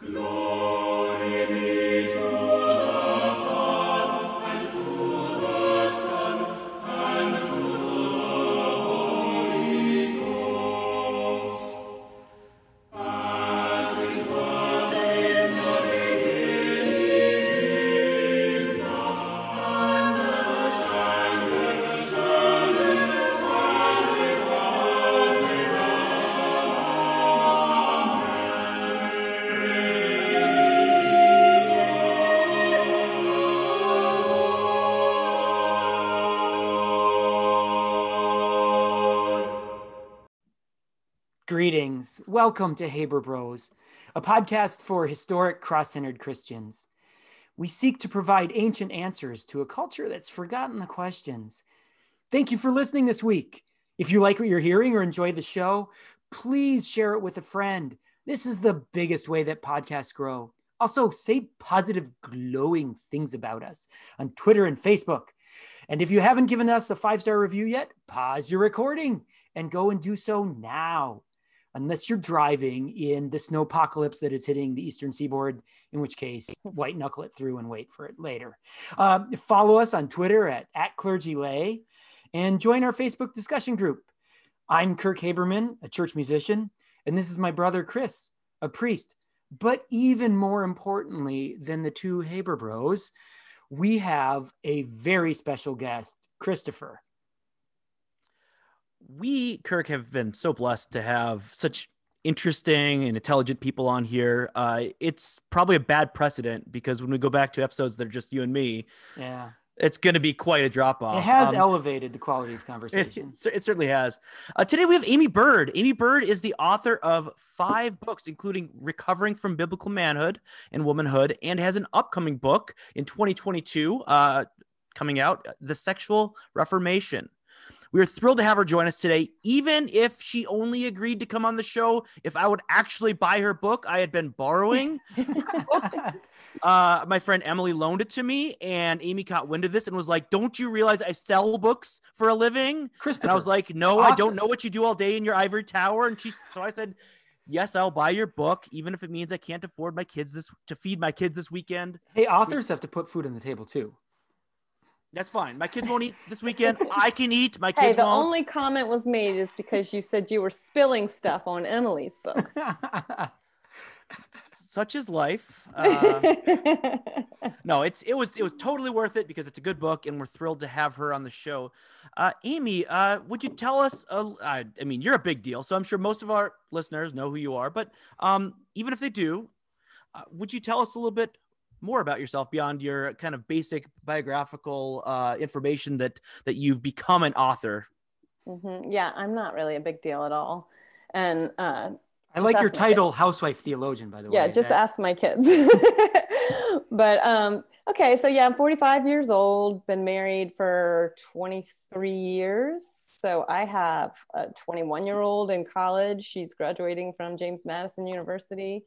Glory. Greetings. Welcome to Haber Bros, a podcast for historic cross centered Christians. We seek to provide ancient answers to a culture that's forgotten the questions. Thank you for listening this week. If you like what you're hearing or enjoy the show, please share it with a friend. This is the biggest way that podcasts grow. Also, say positive, glowing things about us on Twitter and Facebook. And if you haven't given us a five star review yet, pause your recording and go and do so now unless you're driving in the snow apocalypse that is hitting the eastern seaboard, in which case white knuckle it through and wait for it later. Um, follow us on Twitter at, at clergylay and join our Facebook discussion group. I'm Kirk Haberman, a church musician, and this is my brother Chris, a priest. But even more importantly than the two Haber bros, we have a very special guest, Christopher we, Kirk, have been so blessed to have such interesting and intelligent people on here. Uh, it's probably a bad precedent because when we go back to episodes that are just you and me, yeah, it's going to be quite a drop off. It has um, elevated the quality of conversation. It, it, certainly has. Uh, today we have Aimee Byrd. Aimee Byrd is the author of five books, including Recovering from Biblical Manhood and Womanhood, and has an upcoming book in 2022 uh, coming out, The Sexual Reformation. We are thrilled to have her join us today, even if she only agreed to come on the show. If I would actually buy her book, I had been borrowing. uh, my friend Emily loaned it to me, and Aimee caught wind of this and was like, "Don't you realize I sell books for a living?" Christopher, and I was like, "No, author- I don't know what you do all day in your ivory tower." And she, so I said, yes, I'll buy your book, even if it means I can't afford my kids this to feed my kids this weekend. Hey, authors have to put food on the table too. That's fine. My kids won't eat this weekend. I can eat. My kids hey, the won't. only comment was made is because you said you were spilling stuff on Emily's book. Such is life. Uh, no, it's it was it was totally worth it because it's a good book, and we're thrilled to have her on the show. Uh, Aimee, uh, would you tell us? I mean, you're a big deal, so I'm sure most of our listeners know who you are. But um, even if they do, uh, would you tell us a little bit more about yourself beyond your kind of basic biographical uh, information that that you've become an author. Mm-hmm. Yeah, I'm not really a big deal at all, and uh, I like your title, housewife theologian. By the way, yeah, just That's... ask my kids. but um, okay, so yeah, I'm 45 years old, been married for 23 years. So I have a 21 year old in college. She's graduating from James Madison University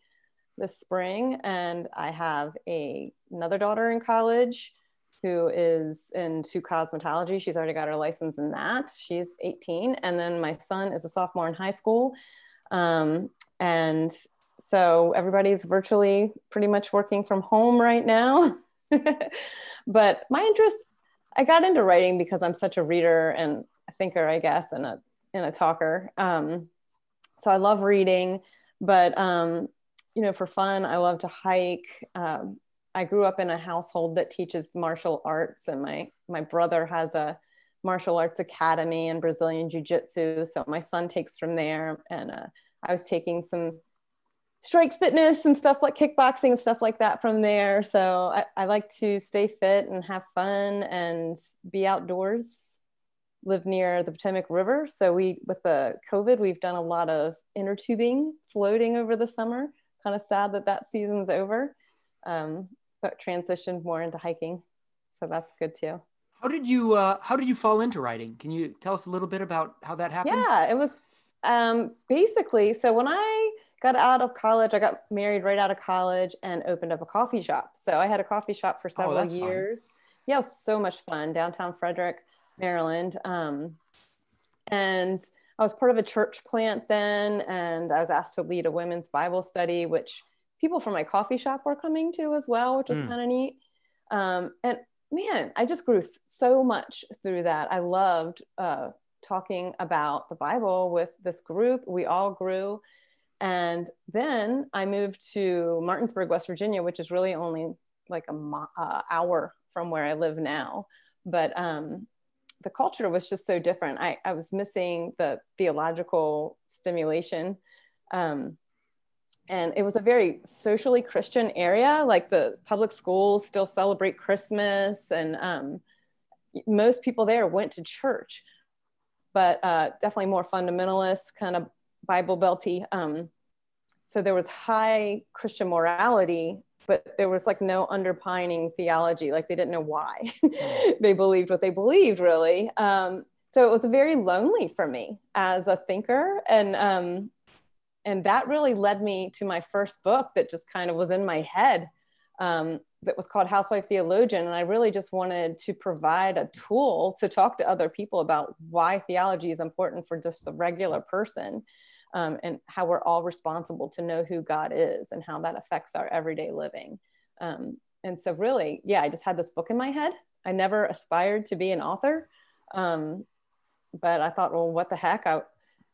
this spring, and I have a another daughter in college who is into cosmetology. She's already got her license in that. She's 18, and then my son is a sophomore in high school, um, and so everybody's virtually pretty much working from home right now. but my interest, I got into writing because I'm such a reader and a thinker, I guess, and a and a talker. Um, so I love reading, but um, you know, for fun, I love to hike. Um, I grew up in a household that teaches martial arts, and my my brother has a martial arts academy and Brazilian Jiu Jitsu. So my son takes from there, and uh, I was taking some strike fitness and stuff like kickboxing and stuff like that from there. So I, I like to stay fit and have fun and be outdoors. Live near the Potomac River, so we with the COVID, we've done a lot of inner tubing floating over the summer kind of sad that that season's over, um, but transitioned more into hiking. So that's good too. How did you uh, How did you fall into writing? Can you tell us a little bit about how that happened? Yeah, it was um, basically so when I got out of college, I got married right out of college and opened up a coffee shop. So I had a coffee shop for oh, several oh, years. Fun. Yeah, so much fun downtown Frederick, Maryland. Um, and I was part of a church plant then, and I was asked to lead a women's Bible study, which people from my coffee shop were coming to as well, which was Mm. kind of neat. Um, and man, I just grew th- so much through that. I loved uh, talking about the Bible with this group. We all grew. And then I moved to Martinsburg, West Virginia, which is really only like a mo- uh, hour from where I live now. But um, the culture was just so different. I, I was missing the theological stimulation. Um, and it was a very socially Christian area. Like the public schools still celebrate Christmas, and um, most people there went to church, but uh, definitely more fundamentalist, kind of Bible belty. Um, so there was high Christian morality, but there was like no underpinning theology. Like they didn't know why they believed what they believed, really. Um, so it was very lonely for me as a thinker, and um, and that really led me to my first book that just kind of was in my head. Um, that was called Housewife Theologian, and I really just wanted to provide a tool to talk to other people about why theology is important for just a regular person um, and how we're all responsible to know who God is and how that affects our everyday living. Um, and so, really, yeah, I just had this book in my head. I never aspired to be an author, um, but I thought, well, what the heck? I,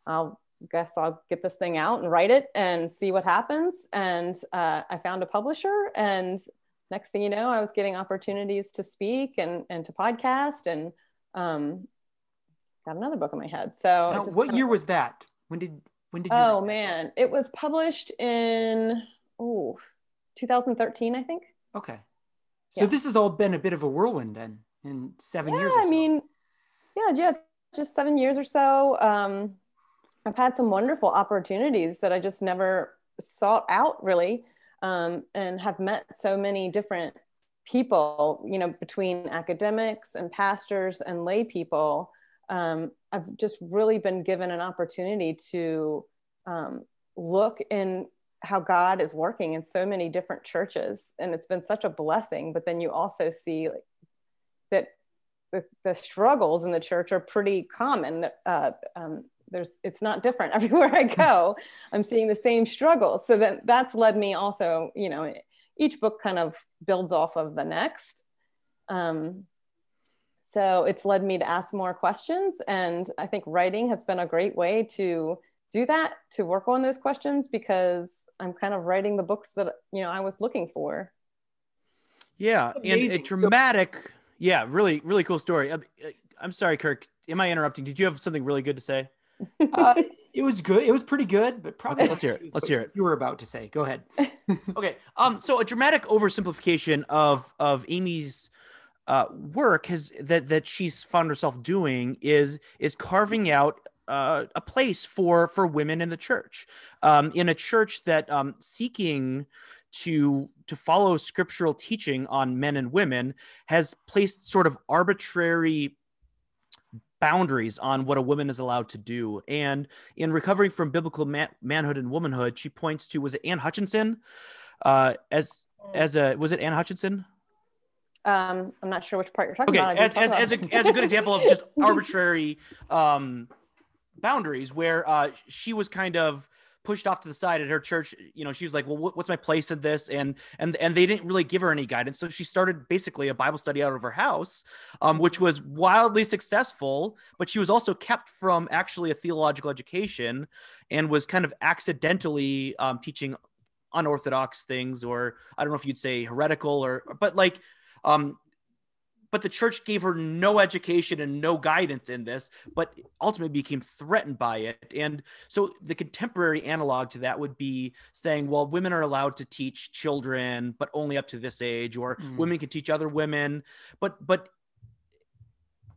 I'll guess I'll get this thing out and write it and see what happens. And uh, I found a publisher, and next thing you know, I was getting opportunities to speak and and to podcast, and um, got another book in my head. So, Now, what year was that? When did when did you? Oh man, it was published in oh 2013, I think. Okay. So Yeah. this has all been a bit of a whirlwind then in seven Yeah, years. or I mean, yeah, yeah, just seven years or so. Um, I've had some wonderful opportunities that I just never sought out really, um, and have met so many different people, you know, between academics and pastors and lay people. Um, I've just really been given an opportunity to um, look in how God is working in so many different churches, and it's been such a blessing. But then you also see like that the, the struggles in the church are pretty common. Uh, um, there's it's not different everywhere I go. I'm seeing the same struggles. So that that's led me also, you know, each book kind of builds off of the next. Um, so it's led me to ask more questions, and I think writing has been a great way to do that to work on those questions because I'm kind of writing the books that you know I was looking for. Yeah, and a Amazing. So- dramatic. yeah, really, really cool story. Uh, I'm sorry, Kirk. Am I interrupting? Did you have something really good to say? Uh, it was good. It was pretty good, but probably Okay, let's hear it. Let's hear it. You were about to say. Go ahead. Okay. Um. So a dramatic oversimplification of of Aimee's uh, work has that that she's found herself doing is is carving out uh, a place for for women in the church, um, in a church that um, seeking to to follow scriptural teaching on men and women has placed sort of arbitrary boundaries on what a woman is allowed to do. And in recovering from biblical man- manhood and womanhood, she points to was it Anne Hutchinson uh, as as a was it Anne Hutchinson? Um, I'm not sure which part you're talking Okay, about. As, as, as, a, as a good example of just arbitrary um, boundaries where uh, she was kind of pushed off to the side at her church. You know she was like well what's my place in this? And and and they didn't really give her any guidance. So she started basically a bible study out of her house um, which was wildly successful but she was also kept from actually a theological education and was kind of accidentally um, teaching unorthodox things or i don't know if you'd say heretical or but like um, but the church gave her no education and no guidance in this, but ultimately became threatened by it. And so the contemporary analog to that would be saying, well, women are allowed to teach children, but only up to this age, or Mm. women can teach other women. But but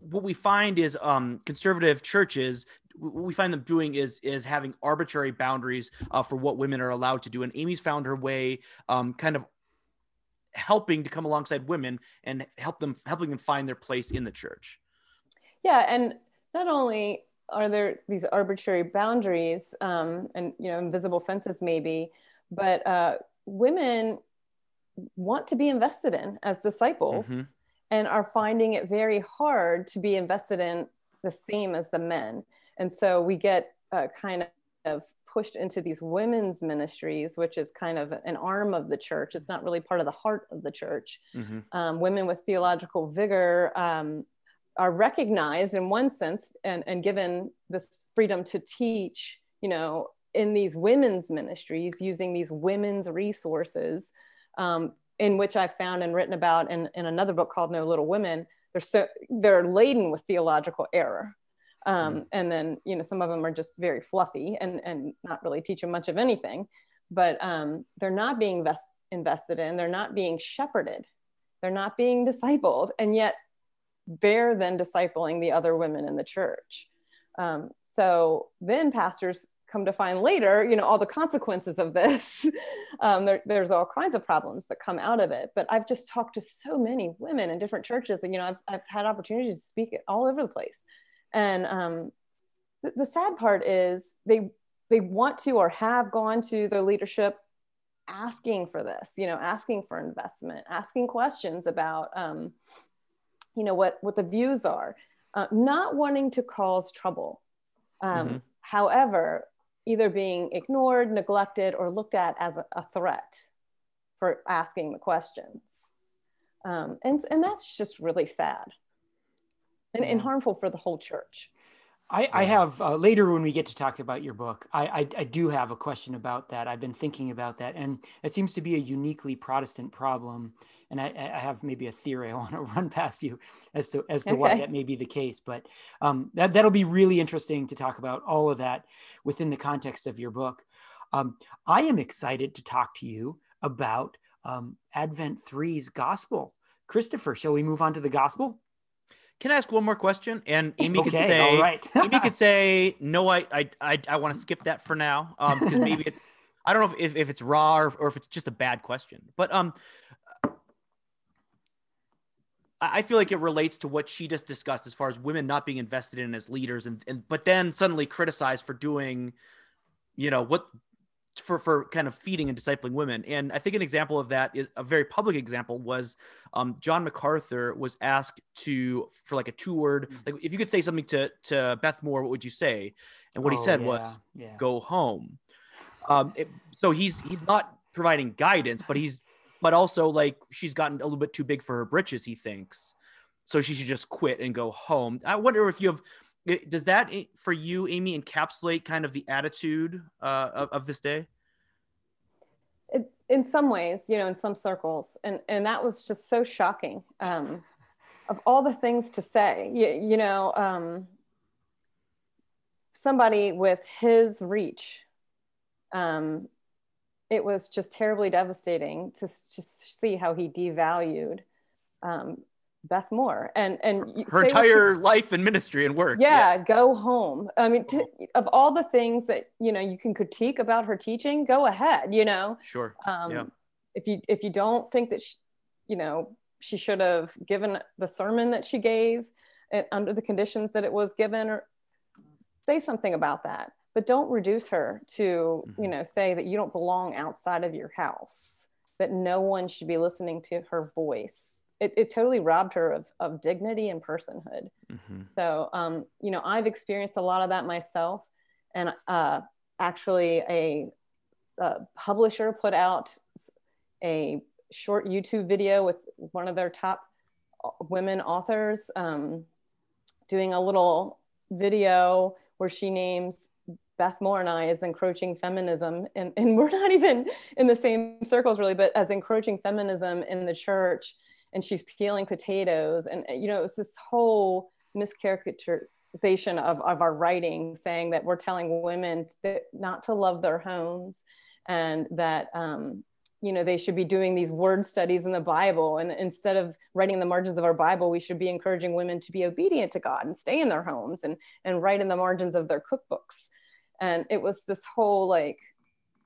what we find is um, conservative churches what we find them doing is is having arbitrary boundaries uh, for what women are allowed to do and amy's found her way um, kind of helping to come alongside women and help them helping them find their place in the church yeah and not only are there these arbitrary boundaries um, and you know invisible fences maybe but uh, women want to be invested in as disciples Mhm. and are finding it very hard to be invested in the same as the men and so we get uh, kind of pushed into these women's ministries, which is kind of an arm of the church. It's not really part of the heart of the church. Mm-hmm. Um, women with theological vigor um, are recognized in one sense and, and given this freedom to teach, you know, in these women's ministries using these women's resources, um, in which I found and written about in, in another book called No Little Women. They're so they're laden with theological error um, and then you know some of them are just very fluffy and and not really teaching much of anything but um, they're not being invest, invested in they're not being shepherded they're not being discipled and yet they're then discipling the other women in the church. Um, so then pastors come to find later you know all the consequences of this. Um, there, there's all kinds of problems that come out of it but i've just talked to so many women in different churches and you know i've, I've had opportunities to speak all over the place and um, th- the sad part is they they want to or have gone to their leadership asking for this, you know, asking for investment, asking questions about, um, you know, what what the views are, uh, not wanting to cause trouble. Um, mm-hmm. However, either being ignored, neglected, or looked at as a, a threat for asking the questions. Um, and, and that's just really sad and, and harmful for the whole church. I, I have uh, later when we get to talk about your book, I, I, I do have a question about that. I've been thinking about that, and it seems to be a uniquely Protestant problem. And I, I have maybe a theory I want to run past you as to as to okay. why that may be the case. But um, that that'll be really interesting to talk about all of that within the context of your book. Um, I am excited to talk to you about um, Advent 3's gospel. Christopher, shall we move on to the gospel? Can I ask one more question? And Aimee okay, could say, all right. Aimee could say, no, I, I, I, I want to skip that for now. Um, because maybe it's, I don't know if, if it's raw or, or if it's just a bad question, but, um, I feel like it relates to what she just discussed as far as women not being invested in as leaders and, and but then suddenly criticized for doing, you know, what for for kind of feeding and discipling women. And I think an example of that is a very public example was um, John MacArthur was asked to for like a two word mm. like if you could say something to to Beth Moore, what would you say? And what oh, he said yeah, was yeah. go home. Um, it, so he's he's not providing guidance, but he's but also like she's gotten a little bit too big for her britches. He thinks so she should just quit and go home. I wonder if you have does that for you aimee encapsulate kind of the attitude uh, of, of, this day? It, in some ways you know in some circles. And and that was just so shocking um, of all the things to say. You, you know um, somebody with his reach um, it was just terribly devastating to just see how he devalued um, Beth Moore and and her entire life and ministry and work. Yeah, yeah. go home. I mean, to, of all the things that you know you can critique about her teaching, go ahead. You know, sure. Um, yeah. If you if you don't think that she, you know she should have given the sermon that she gave and under the conditions that it was given, or say something about that. But don't reduce her to mm-hmm. you know say that you don't belong outside of your house. That no one should be listening to her voice it, it totally robbed her of, of dignity and personhood. Mm-hmm. So, um, you know, I've experienced a lot of that myself. And uh, actually, a, a, publisher put out a short YouTube video with one of their top uh, women authors um, doing a little video where she names Beth Moore and I as encroaching feminism. And, and we're not even in the same circles, really, but as encroaching feminism in the church and she's peeling potatoes. And you know it was this whole mischaracterization of, of our writing saying that we're telling women that not to love their homes and that um, you know they should be doing these word studies in the bible. And instead of writing the margins of our bible we should be encouraging women to be obedient to god and stay in their homes and and write in the margins of their cookbooks. And it was this whole like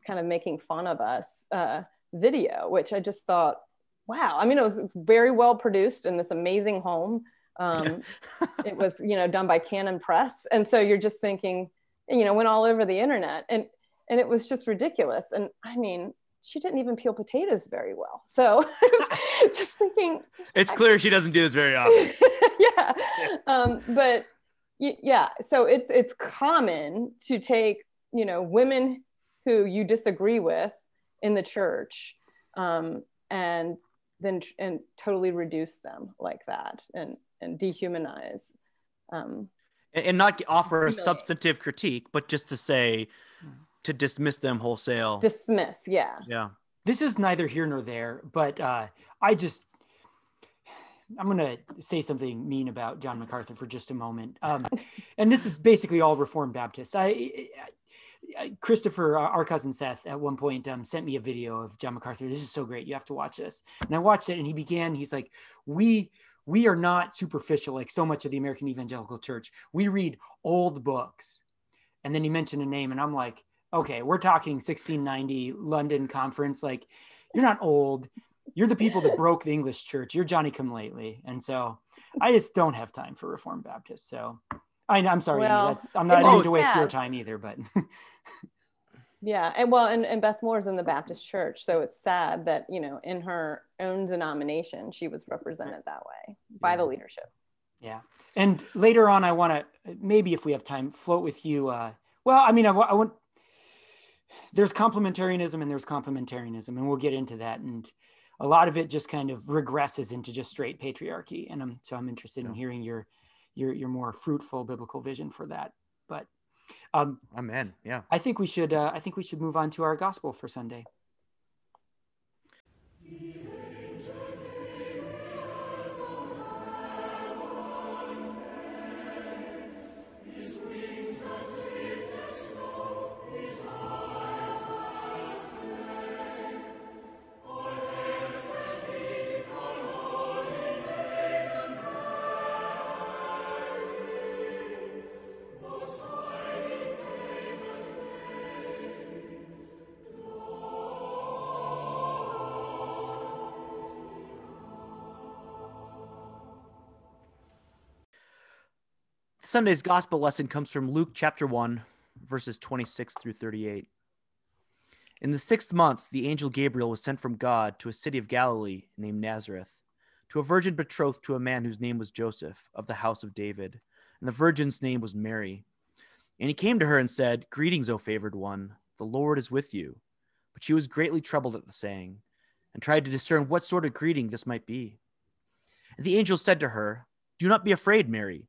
kind of making fun of us uh, video which i just thought wow. I mean, it was, it was very well produced in this amazing home. Um, it was, you know, done by Canon Press. And so you're just thinking, you know, went all over the internet and, and it was just ridiculous. And I mean, she didn't even peel potatoes very well. So just thinking. It's clear she doesn't do this very often. yeah. Um, but yeah, so it's, it's common to take you know women who you disagree with in the church um, and then and totally reduce them like that and and dehumanize um, and, and not offer a substantive critique but just to say to dismiss them wholesale. Dismiss yeah. Yeah. This is neither here nor there but uh, i just I'm going to say something mean about John MacArthur for just a moment. Um, and this is basically all Reformed Baptists. I, I, Christopher, our cousin Seth, at one point um, sent me a video of John MacArthur. This is so great. You have to watch this. And I watched it, and he began. He's like, "We we are not superficial like so much of the American evangelical church. We read old books." And then he mentioned a name, and I'm like, "Okay, we're talking 1690 London conference. Like, you're not old you're the people that broke the English church. You're Johnny come lately. And so I just don't have time for Reformed Baptists. So I, am sorry. Well, I'm not going to waste your time either, but. yeah. And well, and, and Beth Moore's in the Baptist church. So it's sad that, you know, in her own denomination, she was represented that way by the leadership. Yeah. And later on, I want to, maybe if we have time, float with you. Uh, well, I mean, I, I want, there's complementarianism and there's complementarianism, and we'll get into that. And a lot of it just kind of regresses into just straight patriarchy. And I'm, so I'm interested in hearing your, your, your more fruitful biblical vision for that. But um, Amen. Yeah. I think we should, uh, I think we should move on to our gospel for Sunday. Sunday's gospel lesson comes from Luke chapter 1, verses 26 through 38. In the sixth month, the angel Gabriel was sent from God to a city of Galilee named Nazareth, to a virgin betrothed to a man whose name was Joseph, of the house of David, and the virgin's name was Mary. And he came to her and said, Greetings, O favored one, the Lord is with you. But she was greatly troubled at the saying, and tried to discern what sort of greeting this might be. And the angel said to her, Do not be afraid, Mary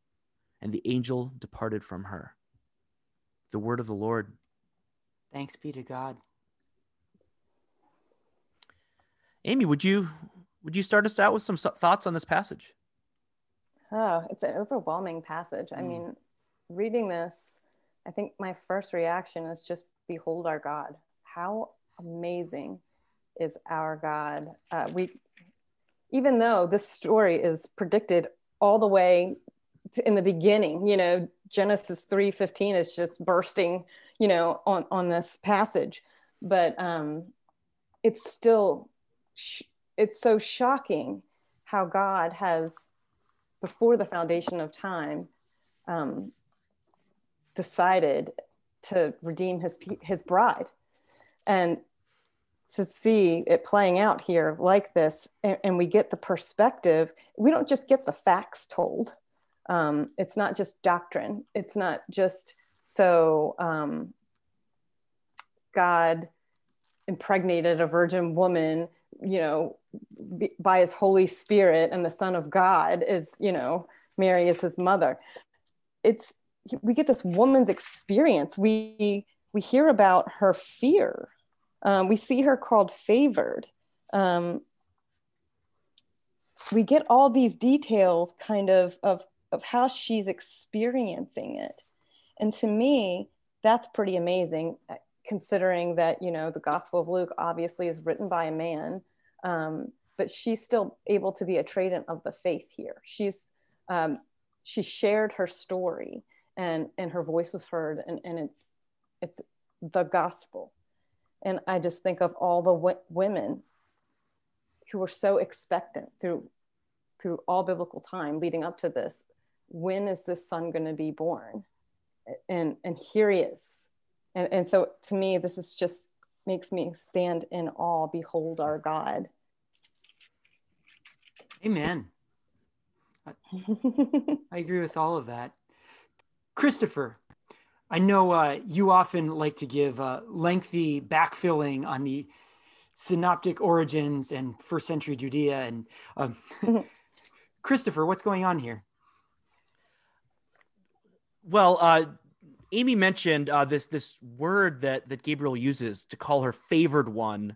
and the angel departed from her. The word of the Lord. Thanks be to God. Aimee, would you would you start us out with some thoughts on this passage? Oh, it's an overwhelming passage. Mm. I mean, reading this, I think my first reaction is just behold our God. How amazing is our God? Uh, we, even though this story is predicted all the way in the beginning you know genesis 3.15 is just bursting you know on on this passage. But um it's still sh- it's so shocking how god has before the foundation of time um, decided to redeem his his bride. And to see it playing out here like this and, and, we get the perspective we don't just get the facts told um, it's not just doctrine. It's not just so um, god impregnated a virgin woman you know by his holy spirit and the son of god is you know mary is his mother. It's we get this woman's experience. We we hear about her fear. Um, we see her called favored. Um, we get all these details kind of of of how she's experiencing it. And to me that's pretty amazing uh, considering that you know the gospel of luke obviously is written by a man um, but she's still able to be a tradent of the faith here. She's um, she shared her story and and her voice was heard and and it's it's the gospel. And i just think of all the w- women who were so expectant through through all biblical time leading up to this when is this son going to be born? And and here he is. And, and so to me this is just makes me stand in awe behold our god. Amen. I, I agree with all of that. Christopher i know uh, you often like to give uh, lengthy backfilling on the synoptic origins and first century judea and um, Christopher, what's going on here? Well, uh, Aimee mentioned uh, this this word that that Gabriel uses to call her favored one.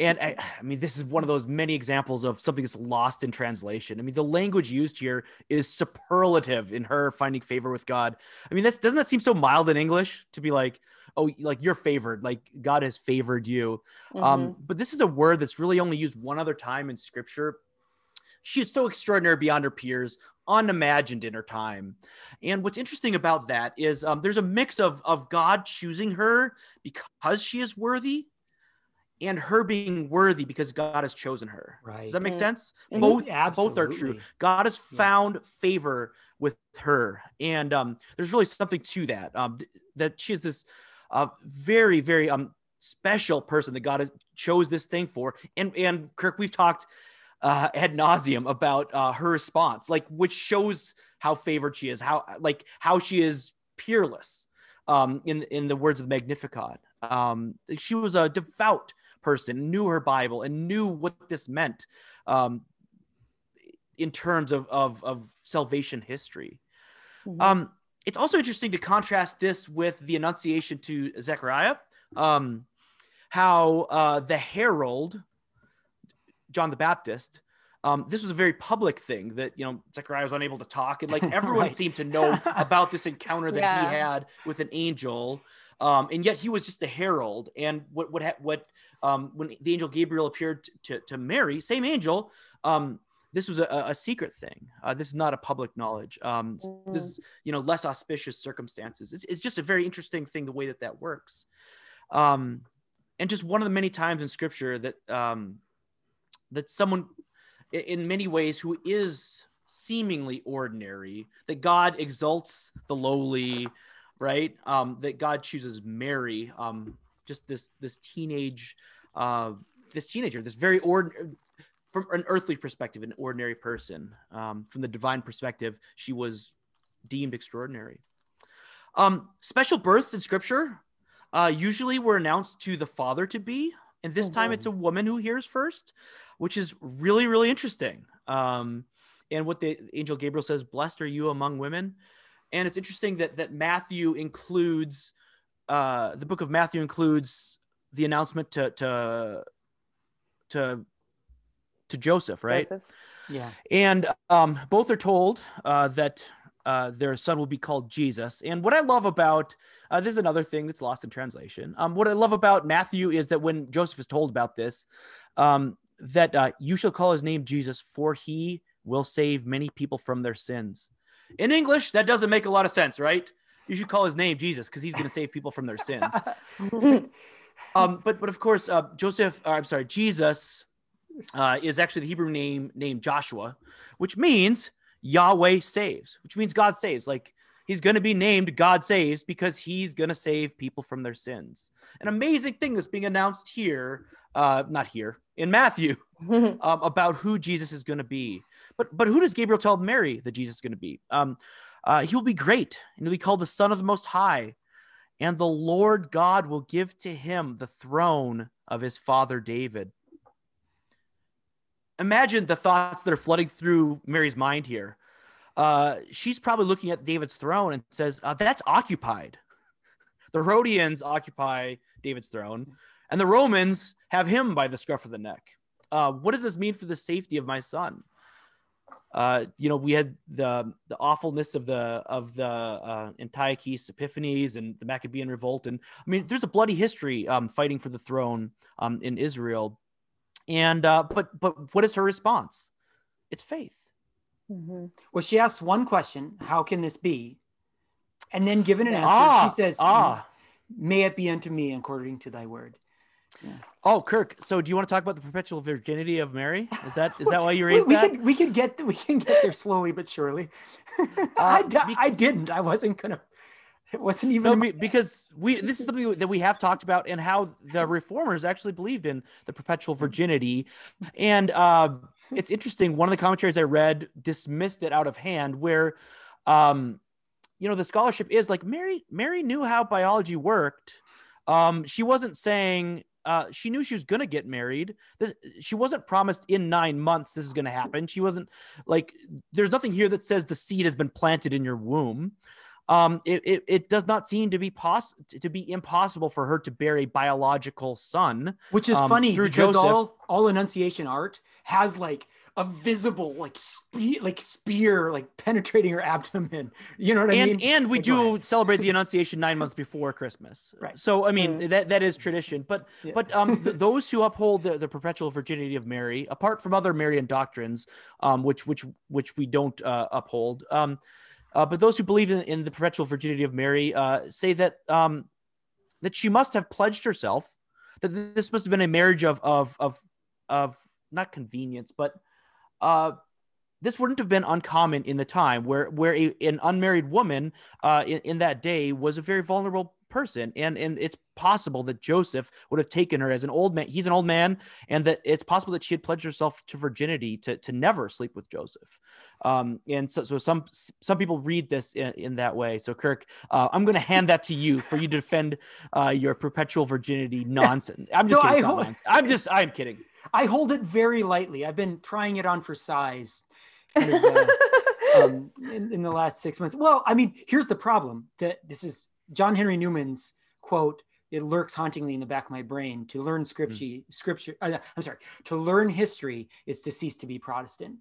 And I, I, mean, this is one of those many examples of something that's lost in translation. I mean, the language used here is superlative in her finding favor with God. I mean, that's doesn't that seem so mild in English to be like, oh, like you're favored, like God has favored you. Um, mm-hmm. Um, but this is a word that's really only used one other time in Scripture, she is so extraordinary beyond her peers, unimagined in her time. And what's interesting about that is um, there's a mix of of God choosing her because she is worthy, and her being worthy because God has chosen her. Right. Does that make mm-hmm. sense? Both both are true. God has found yeah. favor with her, and um, there's really something to that. Um, that she is this uh, very very um special person that God has chose this thing for. And and Kirk, we've talked uh, ad nauseum about uh, her response, like which shows how favored she is, how like how she is peerless. Um, in in the words of the Magnificat, um, she was a devout person, knew her Bible, and knew what this meant um, in terms of, of of salvation history. Mm-hmm. Um, it's also interesting to contrast this with the Annunciation to Zechariah. Um, how uh, the herald John the Baptist, um, this was a very public thing that you know Zechariah was unable to talk, and like everyone right. seemed to know about this encounter that yeah. he had with an angel, um, and yet he was just a herald. And what what what um, when the angel Gabriel appeared to to Mary, same angel, um, this was a, a secret thing. Uh, this is not a public knowledge. Um, mm. This is you know less auspicious circumstances. It's, it's just a very interesting thing the way that that works, um, and just one of the many times in Scripture that um, that someone in many ways who is seemingly ordinary that god exalts the lowly right? Um that god chooses mary um just this this teenage uh this teenager this very ordinary from an earthly perspective an ordinary person. Um from the divine perspective she was deemed extraordinary. Um special births in scripture uh usually were announced to the father to be and this time it's a woman who hears first which is really really interesting. Um, and what the angel Gabriel says, "Blessed are you among women," and it's interesting that that Matthew includes uh, the book of Matthew includes the announcement to to to to Joseph, right? Joseph. Yeah. And um, both are told uh, that uh, their son will be called Jesus. And what I love about uh, this is another thing that's lost in translation. Um, what I love about Matthew is that when Joseph is told about this, um, that uh, you shall call his name Jesus, for he will save many people from their sins. In English, that doesn't make a lot of sense, right? You should call his name Jesus because he's going to save people from their sins. um, but but of course, uh, Joseph, uh, I'm sorry, Jesus uh, is actually the Hebrew name named Joshua, which means Yahweh saves, which means God saves. Like he's going to be named God saves because he's going to save people from their sins. An amazing thing that's being announced here, uh, not here, in Matthew um, about who Jesus is going to be. But but who does Gabriel tell Mary that Jesus is going to be? Um, uh, he will be great, and he'll be called the Son of the Most High, and the Lord God will give to him the throne of his father David. Imagine the thoughts that are flooding through Mary's mind here. Uh, she's probably looking at David's throne and says, uh, "That's occupied." The Herodians occupy David's throne and the Romans have him by the scruff of the neck. uh, what does this mean for the safety of my son? Uh, you know, we had the the awfulness of the of the uh, Antiochus Epiphanes and the Maccabean revolt, and I mean, there's a bloody history um, fighting for the throne um, in Israel. And uh, but but what is her response? It's faith. Mm-hmm. Well, she asks one question: How can this be? And then, given an answer, ah, she says, ah. "May it be unto me according to thy word." Yeah. Oh, Kirk. So, do you want to talk about the perpetual virginity of Mary? Is that is that why you raised we, that? Could, we could get we can get there slowly but surely. Uh, I, I didn't. I wasn't gonna. It wasn't even no, because we. This is something that we have talked about, and how the reformers actually believed in the perpetual virginity, and uh, it's interesting. One of the commentaries I read dismissed it out of hand, where, um, you know, the scholarship is like Mary. Mary knew how biology worked. Um, she wasn't saying uh, she knew she was going to get married. This, she wasn't promised in nine months this is going to happen. She wasn't like, there's nothing here that says the seed has been planted in your womb. Um, it, it, it does not seem to be poss- to be impossible for her to bear a biological son, which is um, funny through because Joseph. all all Annunciation art has like a visible like spear like spear like penetrating her abdomen you know what and, i mean and we Like, do celebrate the annunciation nine months before christmas Right. so i mean Mm. that that is tradition but Yeah. but um th- those who uphold the, the perpetual virginity of mary apart from other marian doctrines um which which which we don't uh, uphold um uh, but those who believe in, in the perpetual virginity of mary uh say that um that she must have pledged herself that this must have been a marriage of of of of not convenience but uh this wouldn't have been uncommon in the time where where a, an unmarried woman uh, in, in that day was a very vulnerable person. And and it's possible that joseph would have taken her as an old man. He's an old man and that it's possible that she had pledged herself to virginity to, to never sleep with joseph. Um, and so, so some some people read this in, in that way. So kirk uh, i'm going to hand that to you for you to defend uh, your perpetual virginity nonsense. I'm just No, kidding I it's hope- nonsense. i'm just i'm kidding i hold it very lightly. I've been trying it on for size kind of, uh, um, in, in the last six months. Well i mean here's the problem that this is john henry newman's quote it lurks hauntingly in the back of my brain. To learn scripture scripture uh, i'm sorry to learn history is to cease to be protestant.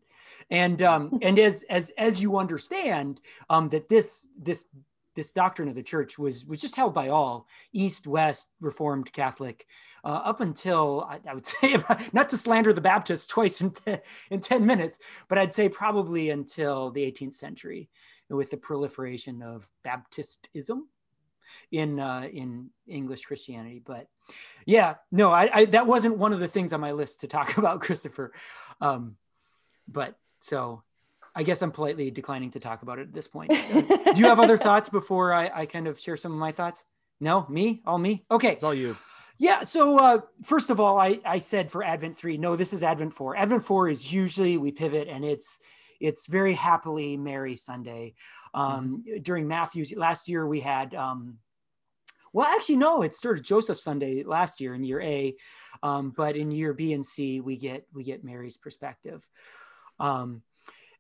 And um and as as as you understand um that this this this doctrine of the church was was just held by all east west reformed catholic uh, up until I, I would say not to slander the baptists twice in, te- in 10 minutes but i'd say probably until the 18th century with the proliferation of baptistism in uh, in English Christianity. But yeah, no, I, I that wasn't one of the things on my list to talk about, Christopher. Um, but so I guess I'm politely declining to talk about it at this point. Uh, do you have other thoughts before I, I kind of share some of my thoughts? No, me, all me. Okay, it's all you yeah. So uh, first of all, I, I said for Advent three, no, this is Advent four. Advent four is usually we pivot and it's it's very happily Mary Sunday. Um, During Matthew's last year, we had um, well, actually, no, it's sort of Joseph Sunday last year in year A, um, but in year B and C, we get we get Mary's perspective. Um,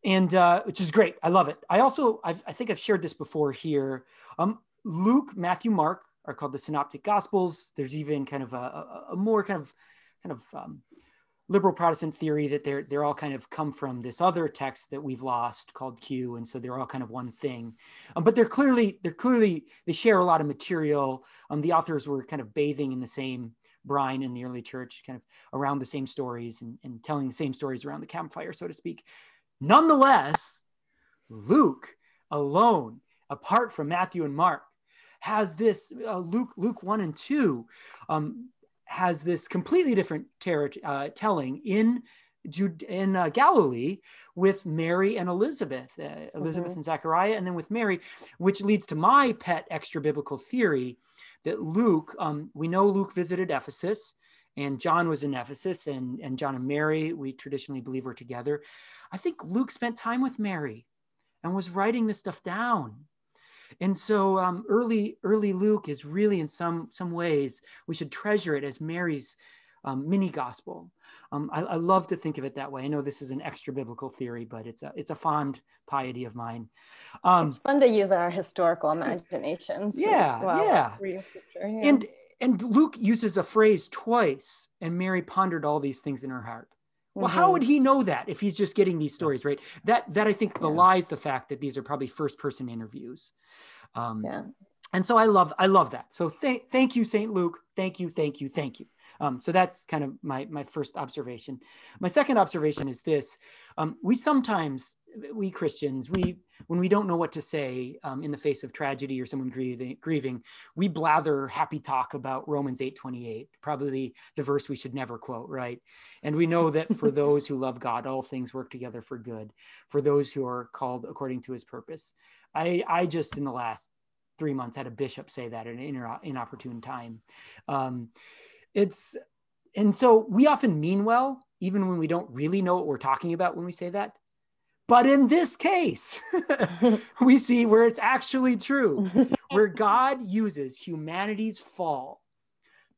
and uh, which is great. I love it. I also, I've, I think I've shared this before here. Um, Luke, Matthew, Mark are called the Synoptic Gospels. There's even kind of a, a, more kind of kind of um, liberal Protestant theory that they're they're all kind of come from this other text that we've lost called Q, and so they're all kind of one thing. Um, but they're clearly they're clearly they share a lot of material. Um, the authors were kind of bathing in the same brine in the early church, kind of around the same stories and, and telling the same stories around the campfire, so to speak. Nonetheless, Luke alone, apart from Matthew and Mark, has this uh, Luke Luke one and two um, has this completely different ter- uh, telling in Jude, in uh, Galilee with Mary and Elizabeth, uh, Elizabeth Mhm. and Zachariah, and then with Mary, which leads to my pet extra biblical theory that Luke, um, we know Luke visited Ephesus and John was in Ephesus and, and John and Mary, we traditionally believe were together. I think Luke spent time with Mary and was writing this stuff down. And so um, early, early Luke is really in some, some ways, we should treasure it as Mary's um, mini gospel. Um, I, I love to think of it that way. I know this is an extra biblical theory, but it's a, it's a fond piety of mine. Um, it's fun to use our historical imaginations. Yeah, yeah. scripture, yeah. and and Luke uses a phrase twice, and Mary pondered all these things in her heart. Well, how would he know that if he's just getting these stories, right? That that I think Yeah. belies the fact that these are probably first person interviews. Um, Yeah. and so I love I love that. So thank thank you, Saint Luke. Thank you, thank you, thank you. Um, so that's kind of my my first observation. My second observation is this: um, we sometimes we Christians we when we don't know what to say um, in the face of tragedy or someone grieving, grieving, we blather happy talk about Romans eight twenty eight, probably the verse we should never quote, right? And we know that for those who love God, all things work together for good, for those who are called according to His purpose. I I just in the last three months had a bishop say that at an inor- inopportune time. Um, it's and so we often mean well, even when we don't really know what we're talking about when we say that. But in this case, we see where it's actually true, where God uses humanity's fall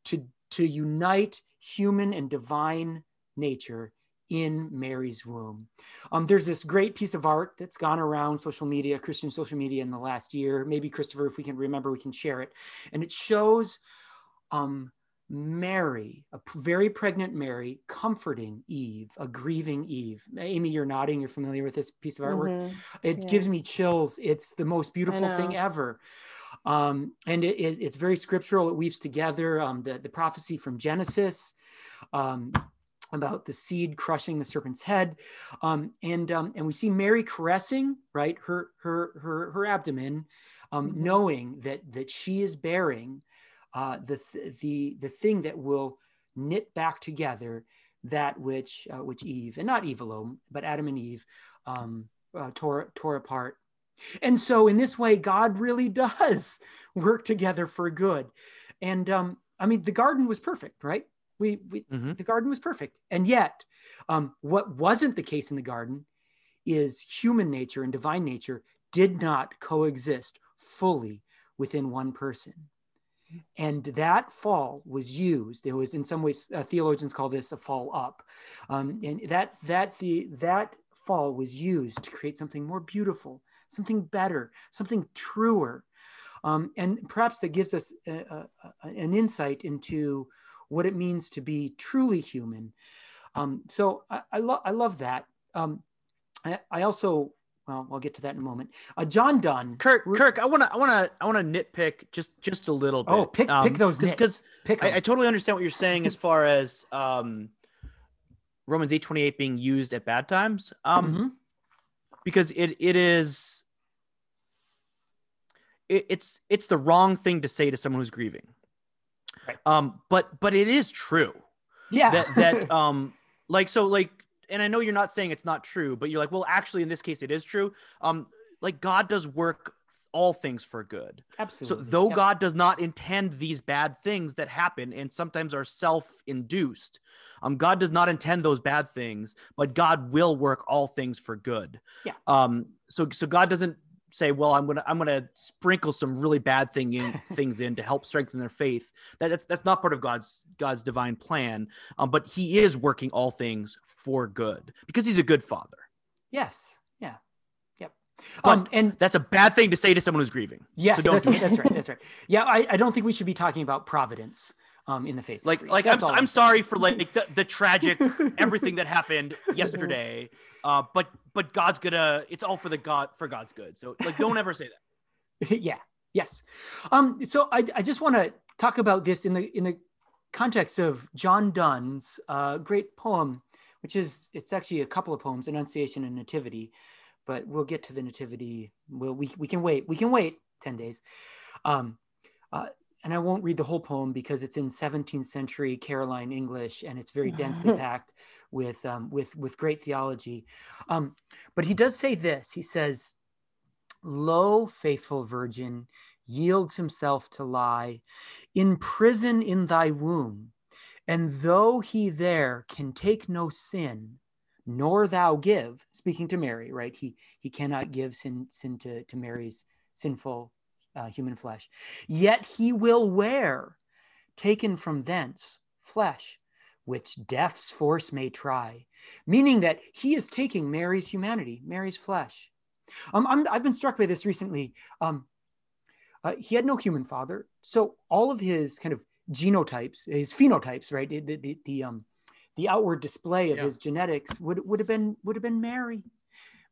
to, to unite human and divine nature in Mary's womb. Um, there's this great piece of art that's gone around social media, Christian social media in the last year. Maybe Christopher, if we can remember, we can share it. And it shows um, Mary, a very pregnant Mary, comforting Eve, a grieving Eve. Aimee, you're nodding. You're familiar with this piece of artwork. Mhm. It Yeah. gives me chills. It's the most beautiful thing ever. Um, and it, it- it's very scriptural. It weaves together um, the, the prophecy from Genesis um, about the seed crushing the serpent's head. Um, and, um, and we see Mary caressing, right, her, her, her, her abdomen, um, Mhm. knowing that, that she is bearing uh, the, th- the, the thing that will knit back together that which, uh, which Eve, and not Eve alone, but Adam and Eve um, uh, tore, tore apart. And so, in this way, God really does work together for good. And um, I mean, the garden was perfect, right? We, we Mhm. the garden was perfect, and yet, um, what wasn't the case in the garden is human nature and divine nature did not coexist fully within one person. And that fall was used. It was, in some ways, uh, theologians call this a fall up. Um, and that that the that fall was used to create something more beautiful, something better, something truer, um, and perhaps that gives us a, a, an insight into what it means to be truly human. Um, so I, I, lo- I love that. Um, I, I also, well, I'll get to that in a moment. Uh, John Donne, Kirk, Kirk, I want to, I want to, I want to nitpick just, just a little bit. Oh, pick, pick Um, those because pick I totally understand what you're saying as far as um, Romans eight twenty eight being used at bad times. Um, Mhm. because it it is it, it's it's the wrong thing to say to someone who's grieving. Right. Um, but but it is true yeah. that that um like so like and I know you're not saying it's not true, but you're like, well, actually in this case it is true. Um, like God does work all things for good. Absolutely. So though Yep. God does not intend these bad things that happen and sometimes are self-induced, um, God does not intend those bad things, but God will work all things for good. Yeah. Um. So so God doesn't say, well, I'm gonna I'm gonna sprinkle some really bad thing in things in to help strengthen their faith. That, that's that's not part of God's God's divine plan. Um. But He is working all things for good because He's a good Father. Yes. Yeah. Yep. Um, and That's a bad thing to say to someone who's grieving. yes, so don't that's, do that's right. That's right. Yeah. I, I don't think we should be talking about providence um, in the face. of like like I'm, I'm sorry for like the, the tragic everything that happened yesterday uh but but god's gonna it's all for the god for god's good. So like don't ever say that. Yeah. Yes. Um so i, I just want to talk about this in the in the context of john donne's uh, great poem which is it's actually a couple of poems annunciation and nativity but we'll get to the nativity. We'll, we, we can wait. We can wait 10 days. Um, uh, and i won't read the whole poem because it's in 17th century caroline english and it's very densely packed with um, with with great theology um, but he does say this he says Lo, faithful virgin, yields himself to lie in prison in thy womb. And though he there can take no sin, nor thou give, speaking to Mary, right? He he cannot give sin sin to, to Mary's sinful uh, human flesh. Yet he will wear, taken from thence, flesh, which death's force may try. Meaning that he is taking Mary's humanity, Mary's flesh. Um, I'm, I've been struck by this recently. Um, uh, he had no human father, so all of his kind of genotypes, his phenotypes, right? The the, the um the outward display of Yeah. his genetics would would have been would have been Mary.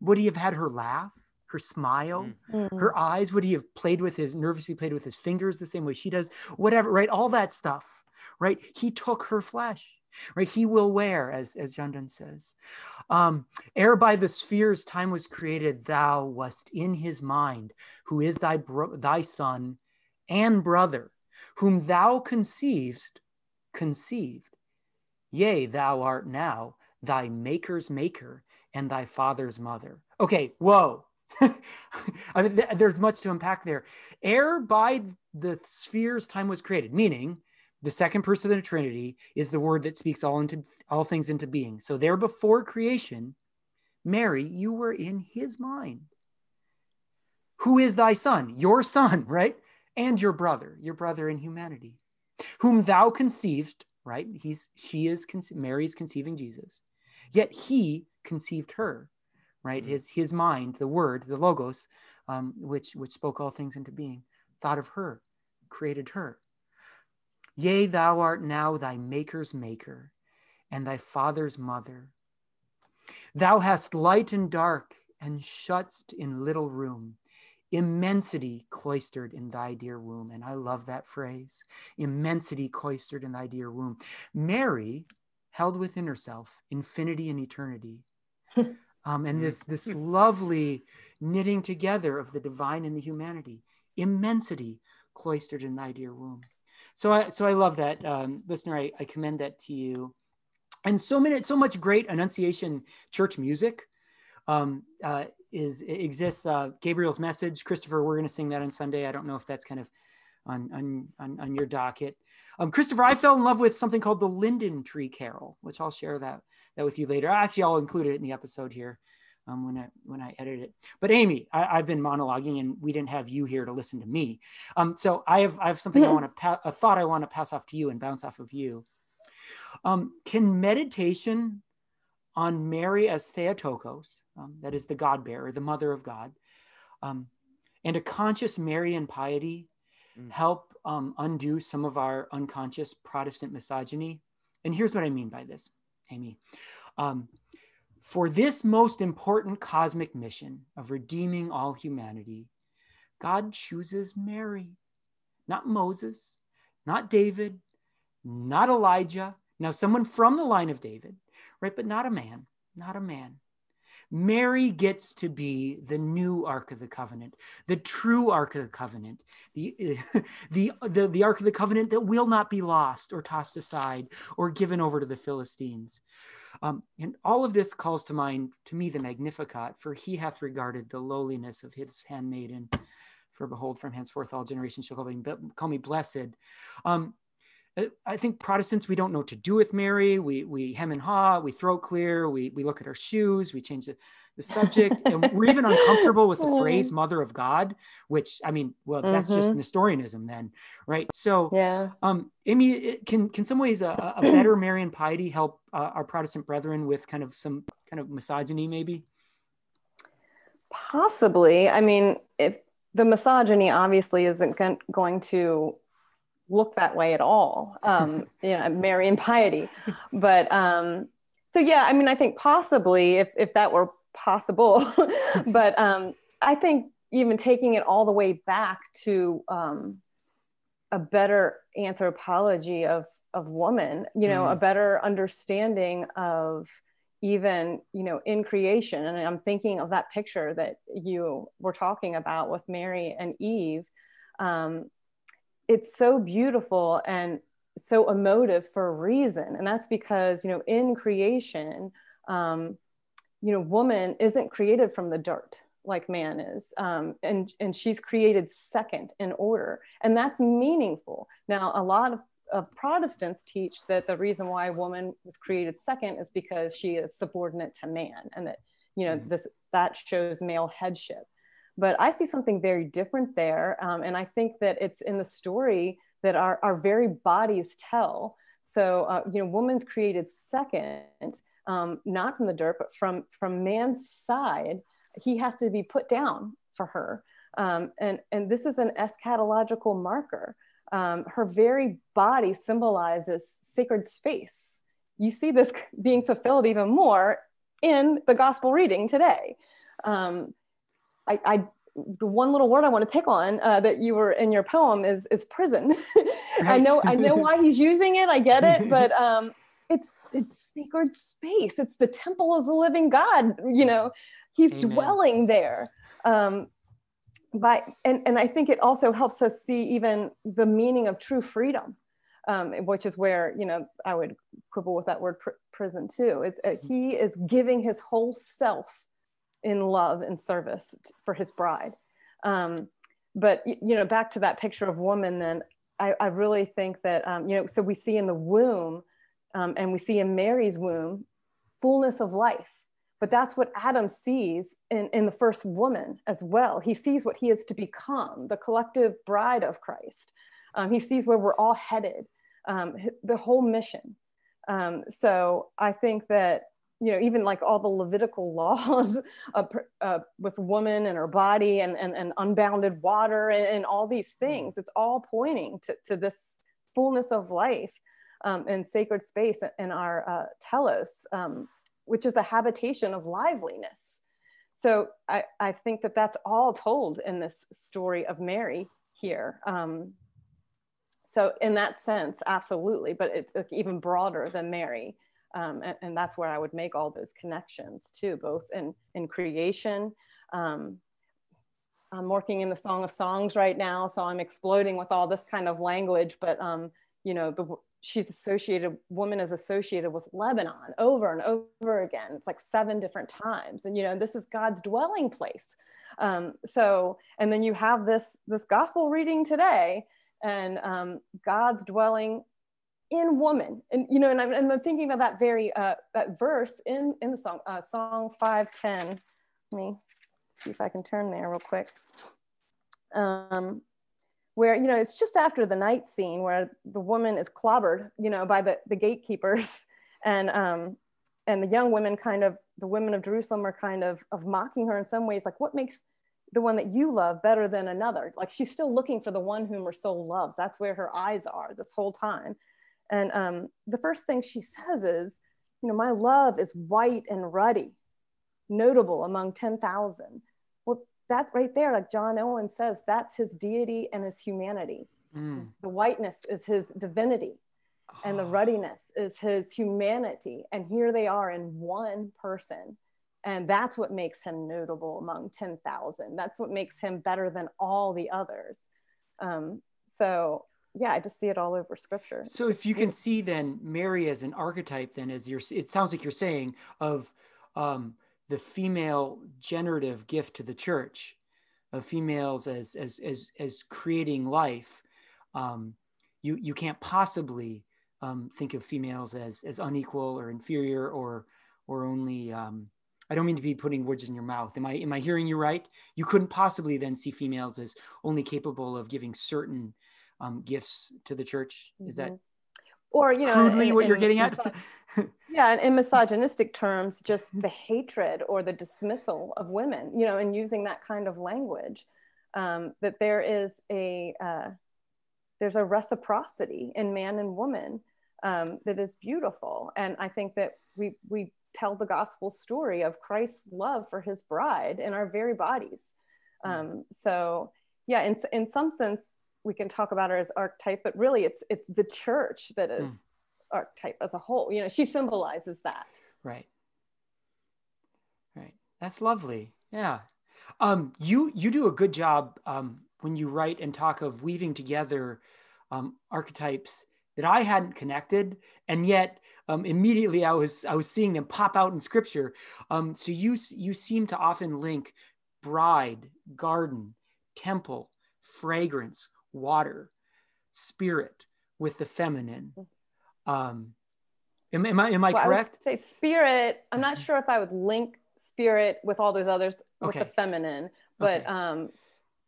Would he have had her laugh, her smile, Mm. Mm. her eyes? Would he have played with his nervously played with his fingers the same way she does? Whatever, right? All that stuff, right? He took her flesh, right? He will wear, as as John Donne says. Um, ere by the spheres time was created, thou wast in his mind, who is thy bro- thy son and brother, whom thou conceivest, conceived. Yea, thou art now thy maker's maker and thy father's mother. Okay, whoa. I mean, th- there's much to unpack there. Ere by the spheres time was created, meaning the second person of the Trinity is the word that speaks all into all things into being. So there before creation, Mary, you were in his mind. Who is thy son? Your son, right? And your brother, your brother in humanity, whom thou conceived, right? He's she is conce- Mary's conceiving Jesus. Yet he conceived her, right? Mhm. His his mind, the word, the logos, um, which which spoke all things into being, thought of her, created her. Yea, thou art now thy maker's maker, and thy father's mother. Thou hast light and dark, and shutst in little room, immensity cloistered in thy dear womb. And I love that phrase immensity cloistered in thy dear womb. Mary held within herself infinity and eternity. Um, and this, this lovely knitting together of the divine and the humanity, immensity cloistered in thy dear womb. So I, so I love that, um, listener. I, I commend that to you, and so many, so much great Annunciation church music um, uh, is exists. Uh, Gabriel's message, Christopher. We're going to sing that on Sunday. I don't know if that's kind of on on on, on your docket. Um, Christopher, I fell in love with something called the Linden Tree Carol, which I'll share that that with you later. Actually, I'll include it in the episode here um, when I when I edit it. But Aimee, I, I've been monologuing, and we didn't have you here to listen to me. Um, so I have I have something I want to pa- a thought I want to pass off to you and bounce off of you. Um, can meditation on Mary as Theotokos, um, that is the God bearer, the mother of God, um, and a conscious Marian piety Mm. help um, undo some of our unconscious Protestant misogyny? And here's what I mean by this, Aimee. Um, for this most important cosmic mission of redeeming all humanity, God chooses Mary, not Moses, not David, not Elijah. Now, someone from the line of David, right? But not a man, not a man. Mary gets to be the new Ark of the Covenant, the true Ark of the Covenant, the, the, the, the Ark of the Covenant that will not be lost or tossed aside or given over to the Philistines. Um, and all of this calls to mind, to me, the Magnificat, for he hath regarded the lowliness of his handmaiden. For behold, from henceforth all generations shall call me, call me blessed. Um, I think Protestants, we don't know what to do with Mary. We, we hem and haw, we throat clear, we, we look at our shoes, we change the, the subject. and we're even uncomfortable with the phrase mother of God, which I mean, well, that's just Nestorianism then, right? So, yeah. um, Aimee, it- can, can some ways a, a better Marian piety help uh, our Protestant brethren with kind of some kind of misogyny maybe? Possibly. I mean, if the misogyny obviously isn't going to look that way at all, um, you know, Marian piety. But um, so, yeah, I mean, I think possibly if, if that were possible, but um, I think even taking it all the way back to um, a better anthropology of, of woman, you know, a better understanding of even you know in creation and i'm thinking of that picture that you were talking about with mary and eve um, it's so beautiful and so emotive for a reason and that's because you know in creation um, you know woman isn't created from the dirt like man is um, and and she's created second in order and that's meaningful now a lot of of Protestants teach that the reason why woman was created second is because she is subordinate to man, and that you know Mhm. this that shows male headship. But I see something very different there, um, and I think that it's in the story that our our very bodies tell. So uh, you know, woman's created second, um, not from the dirt, but from from man's side. He has to be put down for her, um, and and this is an eschatological marker um, her very body symbolizes sacred space you see this being fulfilled even more in the gospel reading today. Um, I, I, the one little word I want to pick on uh, that you were in your poem is is prison. I know I know why he's using it. I get it, but um, it's it's sacred space. It's the temple of the living God. You know, he's Amen. dwelling there. Um, by and and I think it also helps us see even the meaning of true freedom um, which is where you know I would quibble with that word pr- prison too. It's uh, he is giving his whole self in love and service for his bride. Um, but you know, back to that picture of woman, then I, I really think that um, you know, so we see in the womb, um, and we see in Mary's womb, fullness of life. But that's what Adam sees in, in the first woman as well. He sees what he is to become, the collective bride of Christ. Um, he sees where we're all headed um, the whole mission. Um, so I think that you know even like all the Levitical laws uh, uh, with woman and her body and, and, and unbounded water and, and, all these things, it's all pointing to, to this fullness of life um, and sacred space in our uh, telos, um, which is a habitation of liveliness. So I, I think that that's all told in this story of Mary here. Um, so in that sense absolutely but it's even broader than mary um, and, and, that's where i would make all those connections too both in in creation um, i'm working in the song of songs right now so i'm exploding with all this kind of language but um, you know the she's associated woman is associated with lebanon over and over again. It's like seven different times and you know this is god's dwelling place. Um, so and then you have this this gospel reading today and um, God's dwelling in woman. And you know, and I'm, and I'm thinking of that very uh, that verse in in the song, uh, Song five ten. Let me see if I can turn there real quick. Um, where you know it's just after the night scene where the woman is clobbered, you know, by the the gatekeepers, and um, and the young women kind of the women of Jerusalem are kind of of mocking her in some ways, like what makes the one that you love better than another. Like she's still looking for the one whom her soul loves. That's where her eyes are this whole time. And um, the first thing she says is, you know, my love is white and ruddy, notable among 10,000. Well, that's right there, like John Owen says, that's his deity and his humanity. Mm. The whiteness is his divinity, oh. and the ah. ruddiness is his humanity. And here they are in one person and that's what makes him notable among 10,000. That's what makes him better than all the others. Um, so yeah, I just see it all over scripture. So if you can see then Mary as an archetype, then as you're, it sounds like you're saying of um, the female generative gift to the church of females as, as, as, as creating life. Um, you, you can't possibly um, think of females as, as unequal or inferior or, or only, um, I don't mean to be putting words in your mouth. Am I am I hearing you right? You couldn't possibly then see females as only capable of giving certain um, gifts to the church. Is mm-hmm. that or you know crudely in, what in, you're getting at? yeah, in misogynistic terms, just the hatred or the dismissal of women. You know, and using that kind of language, um, that there is a uh, there's a reciprocity in man and woman um, that is beautiful, and I think that we we tell the gospel story of Christ's love for his bride in our very bodies. Hmm. Um, so yeah, in, in some sense, we can talk about her as archetype, but really it's, it's the church that is mm. archetype as a whole. You know, she symbolizes that. Right. Right. That's lovely. Yeah. Um, you, you do a good job um, when you write and talk of weaving together um, archetypes that I hadn't connected. And yet um, immediately I was I was seeing them pop out in scripture. Um, so you you seem to often link bride, garden, temple, fragrance, water, spirit with the feminine. Um, am, am I am I well, correct? I say spirit. I'm not sure if I would link spirit with all those others with okay. the feminine, but okay. um,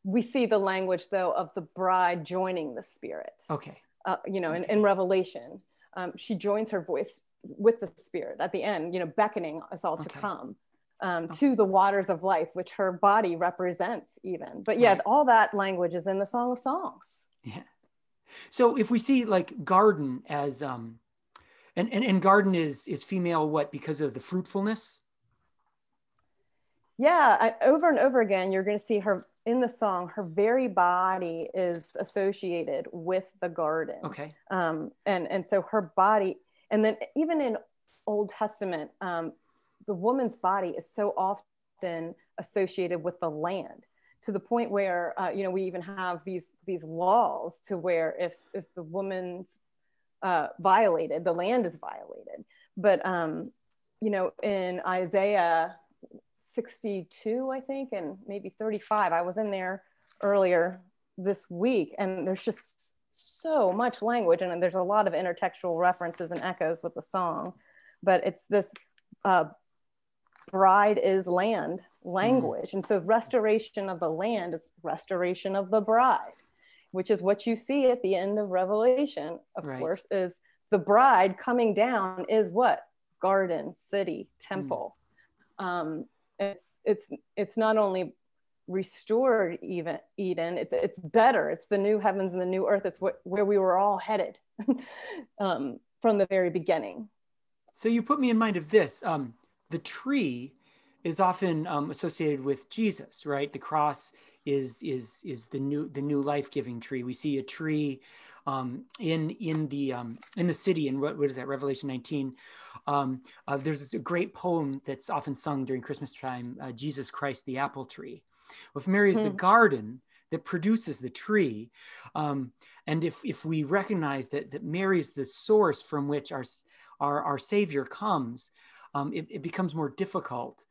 we see the language though of the bride joining the spirit. Okay. Uh, you know, okay. in, in Revelation um, she joins her voice with the spirit at the end, you know, beckoning us all to come um, okay. to the waters of life, which her body represents even. But yeah, right. all that language is in the Song of Songs. Yeah. So if we see like garden as, um, And, and and garden is is female what because of the fruitfulness? Yeah, I, over and over again, you're going to see her in the song. Her very body is associated with the garden. Okay. Um, and and so her body, and then even in Old Testament, um, the woman's body is so often associated with the land to the point where uh, you know we even have these these laws to where if if the woman's uh, violated, the land is violated. But um, you know, in Isaiah 62, I think, and maybe 35, I was in there earlier this week, and there's just so much language, and there's a lot of intertextual references and echoes with the song. But it's this uh, bride is land language. Mm. And so restoration of the land is restoration of the bride which is what you see at the end of Revelation, of right. course, is the bride coming down is what? Garden, city, temple. Mm. Um, it's it's it's not only restored even Eden, it's it's better. It's the new heavens and the new earth. It's what, where we were all headed um, from the very beginning. So you put me in mind of this. Um, the tree is often um, associated with Jesus, right? The cross is is is the new the new life giving tree. We see a tree um, in in the um, in the city in what, what is that Revelation 19. Um, uh, there's a great poem that's often sung during Christmas time, uh, Jesus Christ the apple tree. Well, if Mary is hmm. the garden that produces the tree, um, and if if we recognize that that Mary is the source from which our our, our Savior comes, um, it, it, becomes more difficult,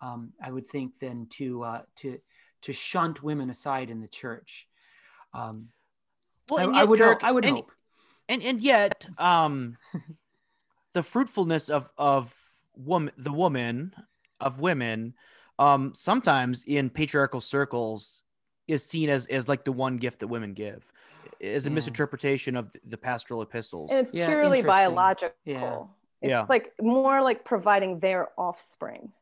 um, I would think, than to uh, to to shunt women aside in the church. Um, well, I, I, would Kirk, hope, I would and, hope. And and yet, um, the fruitfulness of of woman, the woman of women, um, sometimes in patriarchal circles is seen as as like the one gift that women give is a yeah. misinterpretation of the pastoral epistles. And it's yeah, purely biological. Yeah. It's yeah. like more like providing their offspring.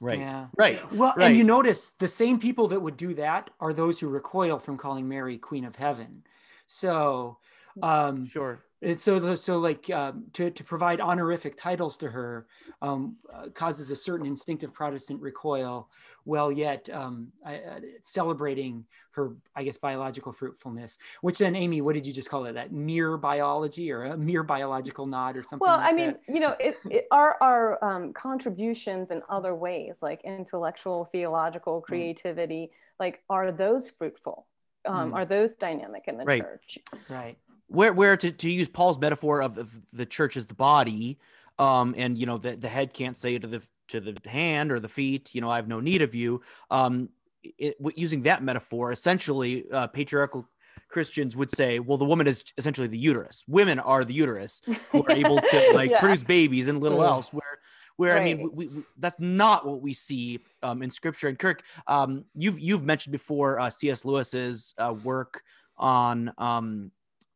Right. Yeah. Right. Well, right. and you notice the same people that would do that are those who recoil from calling Mary Queen of Heaven. So, um, sure. So, so like um, to, to provide honorific titles to her um, uh, causes a certain instinctive Protestant recoil, while yet um, uh, celebrating her, I guess, biological fruitfulness. Which then, Aimee, what did you just call it? That mere biology or a mere biological nod or something? Well, like I mean, that? you know, it, it, our our um, contributions in other ways, like intellectual, theological, mm. creativity, mm. like are those fruitful? Um, mm. Are those dynamic in the right. church? Right where where to, to use Paul's metaphor of, of the church as the body, um, and you know the, the head can't say to the to the hand or the feet, you know, I have no need of you. Um, it, using that metaphor, essentially, uh, patriarchal Christians would say, well, the woman is essentially the uterus. Women are the uterus who are able to like yeah. produce babies and little else. Where, where right. I mean, we, we, that's not what we see um, in Scripture. And Kirk, um, you've you've mentioned before uh, C.S. Lewis's uh, work on um,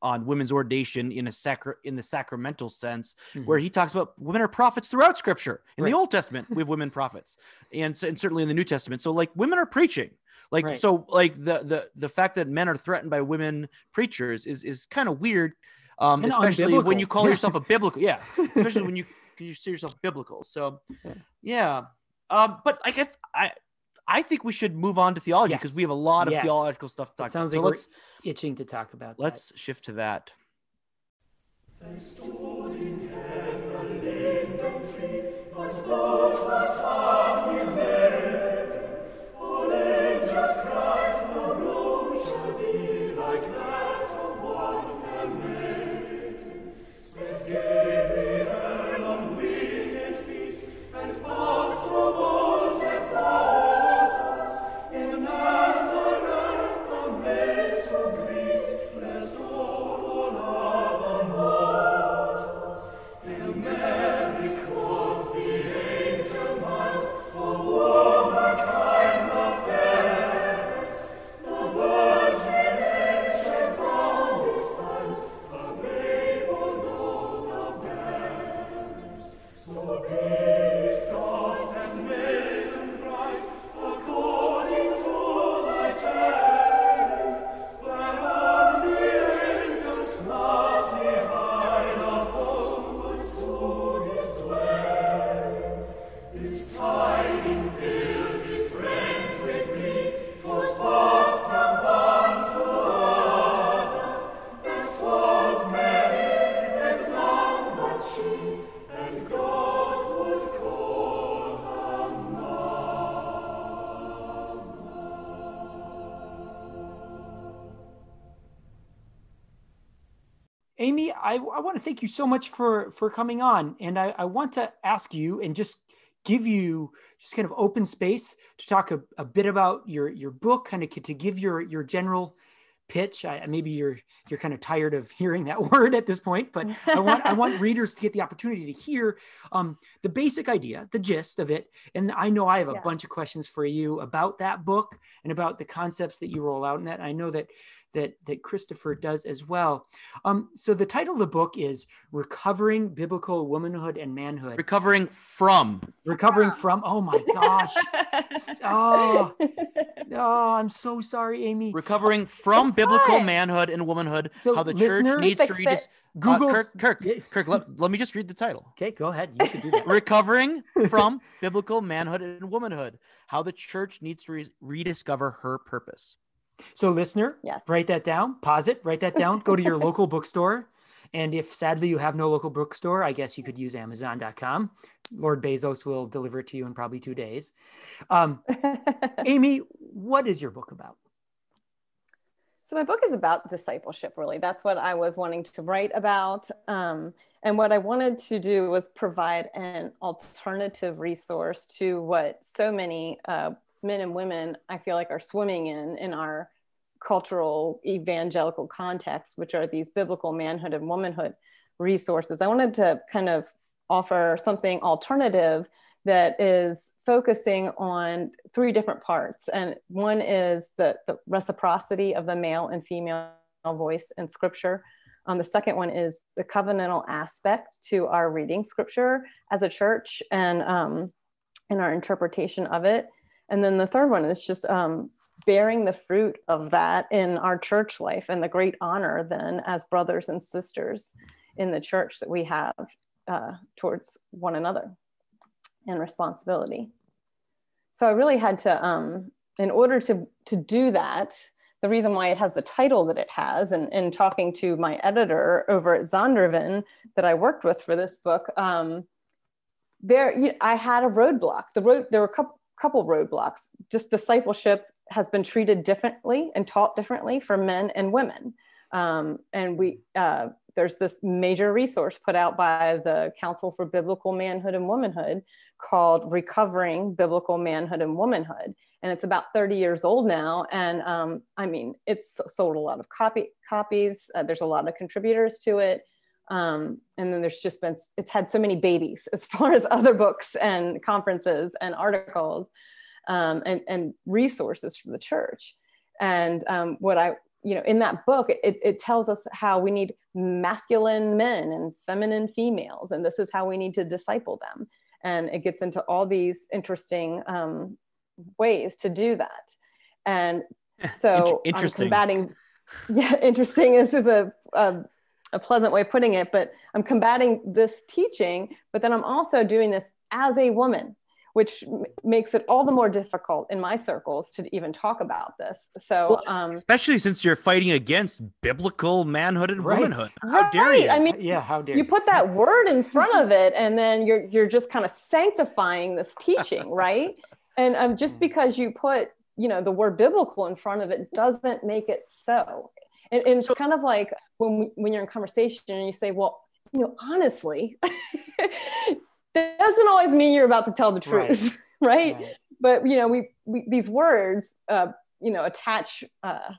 on women's ordination in a sacra- in the sacramental sense, mm-hmm. where he talks about women are prophets throughout Scripture. In right. the Old Testament, we have women prophets, and, and certainly in the New Testament. So like women are preaching. Like right. so, like the the the fact that men are threatened by women preachers is is kind of weird, um, especially when you call yourself a biblical. Yeah, especially when you consider yourself biblical. So, yeah. yeah. Um, but I guess I I think we should move on to theology because yes. we have a lot of yes. theological stuff to talk. It sounds about. like so we're itching to talk about. Let's that. shift to that. They stood in heaven tree, but God was high. Thank you so much for for coming on, and I, I want to ask you and just give you just kind of open space to talk a, a bit about your your book, kind of to give your your general pitch. I, maybe you're you're kind of tired of hearing that word at this point, but I want I want readers to get the opportunity to hear um, the basic idea, the gist of it. And I know I have a yeah. bunch of questions for you about that book and about the concepts that you roll out in that. I know that that that Christopher does as well. Um, so the title of the book is "Recovering Biblical Womanhood and Manhood." Recovering from. Recovering from. Oh my gosh. oh, oh, I'm so sorry, Aimee. Recovering from biblical manhood and womanhood. So how the church needs to read this. Google. Uh, Kirk, Kirk, Kirk let, let me just read the title. Okay, go ahead. You should do that. Recovering from biblical manhood and womanhood. How the church needs to re- rediscover her purpose. So, listener, yes. write that down, pause it, write that down, go to your local bookstore. And if sadly you have no local bookstore, I guess you could use Amazon.com. Lord Bezos will deliver it to you in probably two days. Um, Aimee, what is your book about? So, my book is about discipleship, really. That's what I was wanting to write about. Um, and what I wanted to do was provide an alternative resource to what so many uh, men and women I feel like are swimming in in our cultural evangelical context, which are these biblical manhood and womanhood resources. I wanted to kind of offer something alternative that is focusing on three different parts. And one is the, the reciprocity of the male and female voice in scripture. Um, the second one is the covenantal aspect to our reading scripture as a church and um, in our interpretation of it. And then the third one is just um, bearing the fruit of that in our church life and the great honor then as brothers and sisters in the church that we have uh, towards one another and responsibility. So I really had to, um, in order to, to do that, the reason why it has the title that it has, and in talking to my editor over at Zondervan that I worked with for this book, um, there I had a roadblock. The road there were a couple couple roadblocks. Just discipleship has been treated differently and taught differently for men and women. Um, and we uh, there's this major resource put out by the Council for Biblical Manhood and Womanhood called Recovering Biblical Manhood and Womanhood. And it's about 30 years old now. And um, I mean, it's sold a lot of copy, copies. Uh, there's a lot of contributors to it. Um, and then there's just been, it's had so many babies as far as other books and conferences and articles um, and, and resources from the church. And um, what I, you know, in that book, it, it tells us how we need masculine men and feminine females, and this is how we need to disciple them. And it gets into all these interesting um, ways to do that. And so interesting. I'm combating, yeah, interesting. This is a, a a pleasant way of putting it, but I'm combating this teaching, but then I'm also doing this as a woman, which m- makes it all the more difficult in my circles to even talk about this. So, um, especially since you're fighting against biblical manhood and right. womanhood. How right. dare you? I mean, yeah, how dare you you put that word in front of it, and then you're you're just kind of sanctifying this teaching, right? And um, just hmm. because you put you know the word biblical in front of it doesn't make it so and, and it's kind of like when when you're in conversation and you say, well, you know, honestly, that doesn't always mean you're about to tell the truth, right? right? right. But you know, we, we these words, uh, you know, attach uh,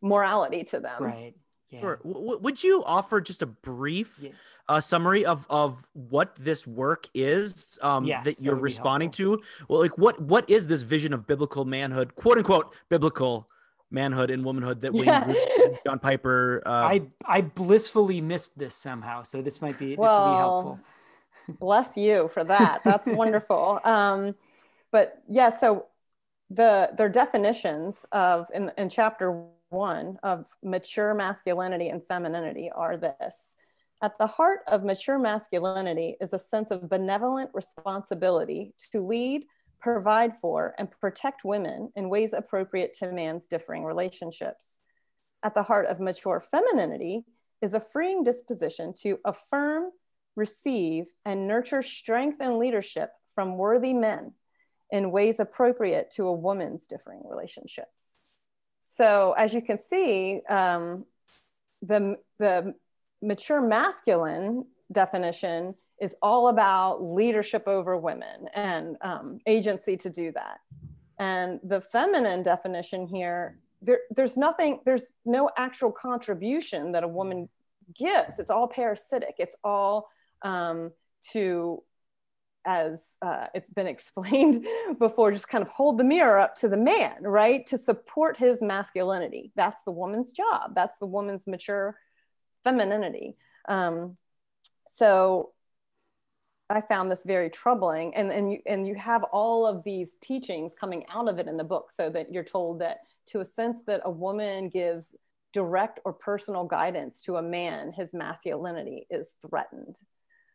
morality to them. Right. Yeah. Sure. W- would you offer just a brief yeah. uh, summary of of what this work is um, yes, that you're that responding to? Well, like what what is this vision of biblical manhood, quote unquote, biblical manhood and womanhood that yeah. Wayne John Piper. Uh, I I blissfully missed this somehow, so this might be well, this will be helpful. bless you for that. That's wonderful. Um, but yeah, so the their definitions of in in chapter one of mature masculinity and femininity are this. At the heart of mature masculinity is a sense of benevolent responsibility to lead, provide for, and protect women in ways appropriate to man's differing relationships. At the heart of mature femininity is a freeing disposition to affirm, receive, and nurture strength and leadership from worthy men in ways appropriate to a woman's differing relationships. So, as you can see, um, the, the mature masculine definition is all about leadership over women and um, agency to do that. And the feminine definition here, there, there's nothing, there's no actual contribution that a woman gives. It's all parasitic. It's all um, to, as uh, it's been explained before, just kind of hold the mirror up to the man, right? To support his masculinity. That's the woman's job. That's the woman's mature femininity. Um, so I found this very troubling. And, and, you, and you have all of these teachings coming out of it in the book so that you're told that to a sense that a woman gives direct or personal guidance to a man, his masculinity is threatened.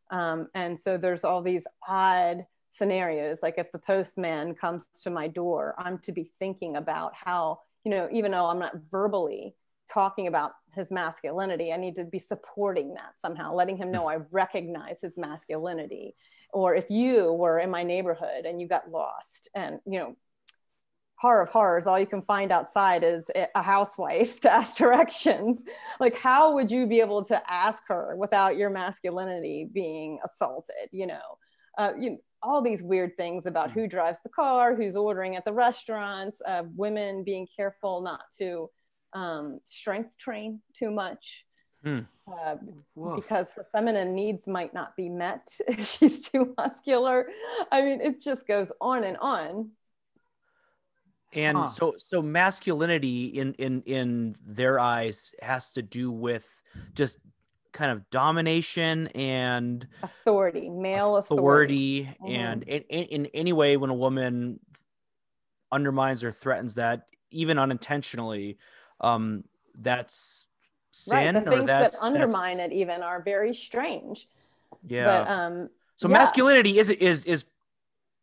Um, and so there's all these odd scenarios. Like if the postman comes to my door, I'm to be thinking about how, you know, even though I'm not verbally talking about his masculinity. I need to be supporting that somehow, letting him know I recognize his masculinity. Or if you were in my neighborhood and you got lost and, you know, horror of horrors, all you can find outside is a housewife to ask directions. Like, how would you be able to ask her without your masculinity being assaulted? You know, uh, you, all these weird things about who drives the car, who's ordering at the restaurants, uh, women being careful not to um, strength train too much hmm. uh, because her feminine needs might not be met if she's too muscular. I mean, it just goes on and on. And huh. so, so masculinity in in in their eyes has to do with just kind of domination and authority, male authority, authority. Mm-hmm. and in, in, in any way when a woman undermines or threatens that, even unintentionally, um, that's sin right. the things that undermine it even are very strange yeah but, um so yeah. masculinity is is is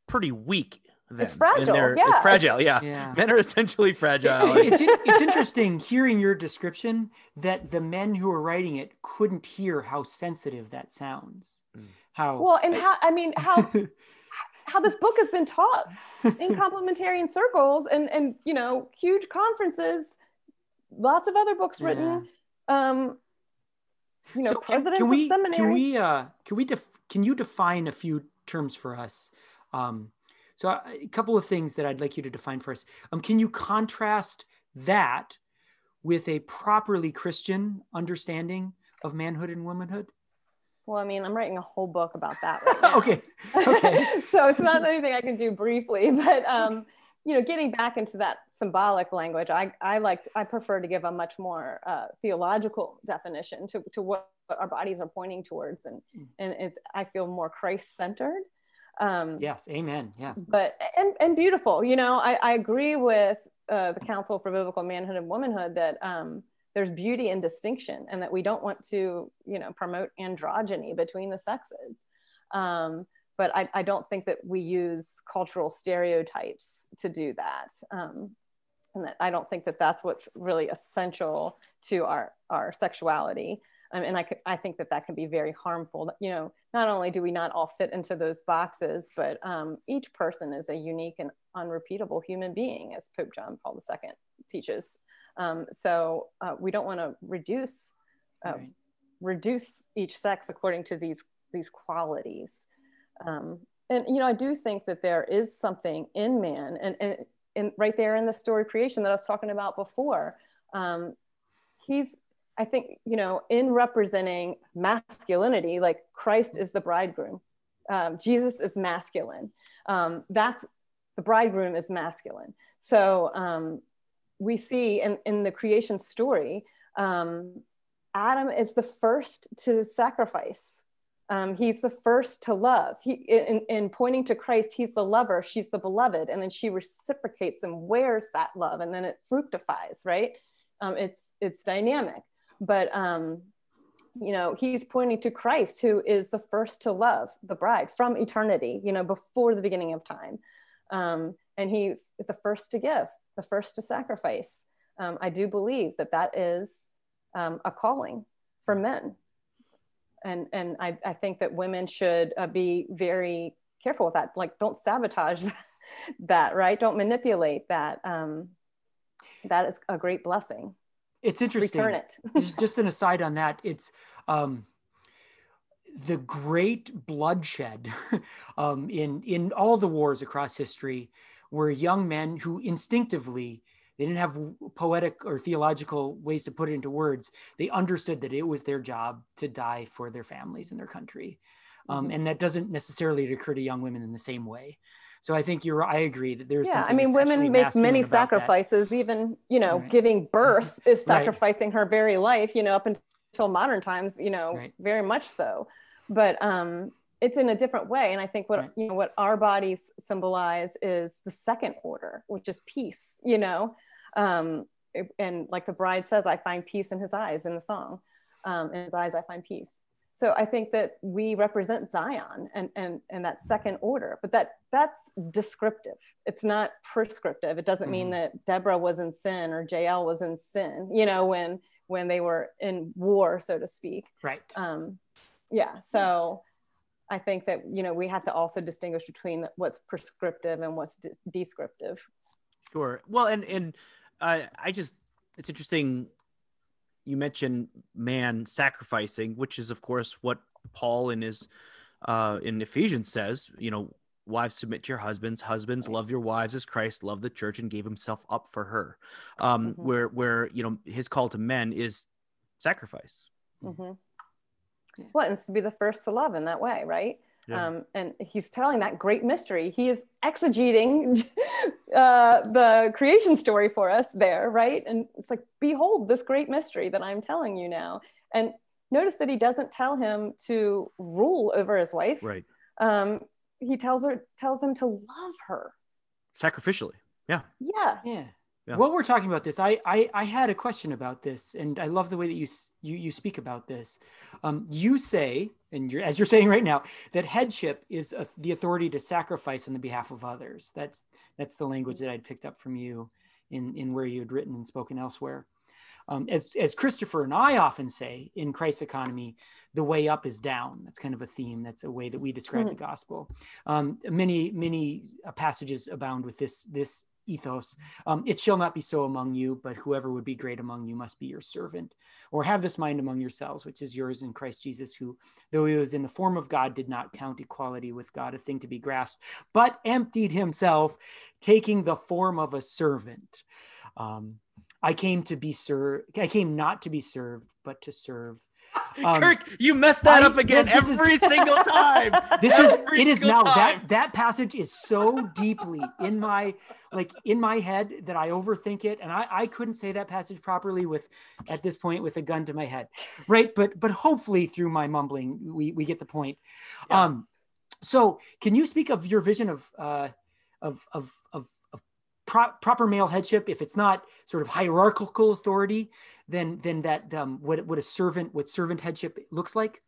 pretty weak then, it's fragile yeah it's fragile yeah. yeah. men are essentially fragile it's, it's interesting hearing your description that the men who are writing it couldn't hear how sensitive that sounds mm. how well and how i mean how how this book has been taught in complementarian circles and and you know huge conferences lots of other books written. Yeah. Um, you know, so presidents can, can we, of seminaries. Can we, uh, can we, def- can you define a few terms for us? Um, so uh, a couple of things that I'd like you to define for us. Um, can you contrast that with a properly Christian understanding of manhood and womanhood? Well, I mean, I'm writing a whole book about that right okay. Okay. so it's not anything I can do briefly, but um, you know, getting back into that symbolic language, I, I like, I prefer to give a much more uh, theological definition to, to what, our bodies are pointing towards. And, mm. and it's, I feel more Christ centered. Um, yes. Amen. Yeah. But, and, and beautiful, you know, I, I agree with uh, the Council for Biblical Manhood and Womanhood that um, there's beauty in distinction and that we don't want to, you know, promote androgyny between the sexes. Um, but I, I don't think that we use cultural stereotypes to do that. Um, and that I don't think that that's what's really essential to our, our sexuality. Um, and I, I think that that can be very harmful. You know, not only do we not all fit into those boxes, but um, each person is a unique and unrepeatable human being, as Pope John Paul II teaches. Um, so uh, we don't want to reduce uh, right. reduce each sex according to these these qualities. Um, and you know, I do think that there is something in man, and and, and right there in the story creation that I was talking about before. Um, he's, I think, you know, in representing masculinity, like Christ is the bridegroom, um, Jesus is masculine. Um, that's the bridegroom is masculine. So um, we see in, in the creation story, um, Adam is the first to sacrifice um, he's the first to love. He, in, in pointing to Christ, he's the lover, she's the beloved, and then she reciprocates and wears that love, and then it fructifies, right? Um, it's it's dynamic, but um, you know he's pointing to Christ, who is the first to love the bride from eternity, you know, before the beginning of time, um, and he's the first to give, the first to sacrifice. Um, I do believe that that is um, a calling for men and and I, I think that women should uh, be very careful with that like don't sabotage that right don't manipulate that um, that is a great blessing it's interesting. return it. just, just an aside on that, it's um, the great bloodshed um, in in all the wars across history, were young men who instinctively they didn't have poetic or theological ways to put it into words. They understood that it was their job to die for their families and their country, um, Mhm. and that doesn't necessarily occur to young women in the same way. So I think you're. I agree that there's. yeah i mean women make many about that. sacrifices even you know Right. giving birth is Right. sacrificing her very life you know up until modern times you know Right. very much so but um it's in a different way and i think what Right. you know what our bodies symbolize is the second order which is peace you know um and like the bride says i find peace in his eyes in the song um in his eyes i find peace so i think that we represent zion and and and that second order but that that's descriptive it's not prescriptive it doesn't mean Mhm. that deborah was in sin or jael was in sin you know when when they were in war so to speak Right. um yeah so i think that you know we have to also distinguish between what's prescriptive and what's de- descriptive Sure. Well, and and I just it's interesting. You mentioned man sacrificing, which is of course what Paul in his uh, in Ephesians says. You know, wives submit to your husbands. Husbands love your wives as Christ loved the church and gave himself up for her. Um, Mhm. Where where you know his call to men is sacrifice. hmm Yeah. well and to be the first to love in that way right Yeah. um, and he's telling that great mystery he is exegeting uh, the creation story for us there right and it's like behold this great mystery that i'm telling you now and notice that he doesn't tell him to rule over his wife right. um, he tells her tells him to love her Sacrificially. yeah Yeah. Yeah. While we're talking about this, I, I I had a question about this, and I love the way that you you you speak about this. Um, you say, and you're as you're saying right now, that headship is a, the authority to sacrifice on the behalf of others. That's that's the language that I'd picked up from you in in where you had written and spoken elsewhere. Um, as as Christopher and I often say in Christ's economy, the way up is down. That's kind of a theme. That's a way that we describe the gospel. Um, many many passages abound with this this ethos. Um, it shall not be so among you, but whoever would be great among you must be your servant. Or have this mind among yourselves, which is yours in Christ Jesus, who, though he was in the form of God, did not count equality with God a thing to be grasped, but emptied himself, taking the form of a servant. Um, I came to be served. I came not to be served, but to serve. Um, Kirk, you messed that I- up again this is- every single time. this is it is now time. that that passage is so deeply in my like in my head that i overthink it and i i couldn't say that passage properly with at this point with a gun to my head right but but hopefully through my mumbling we we get the point Yeah. um so can you speak of your vision of uh of of of, of pro- proper male headship if it's not sort of hierarchical authority then then that um what what a servant what servant headship looks like?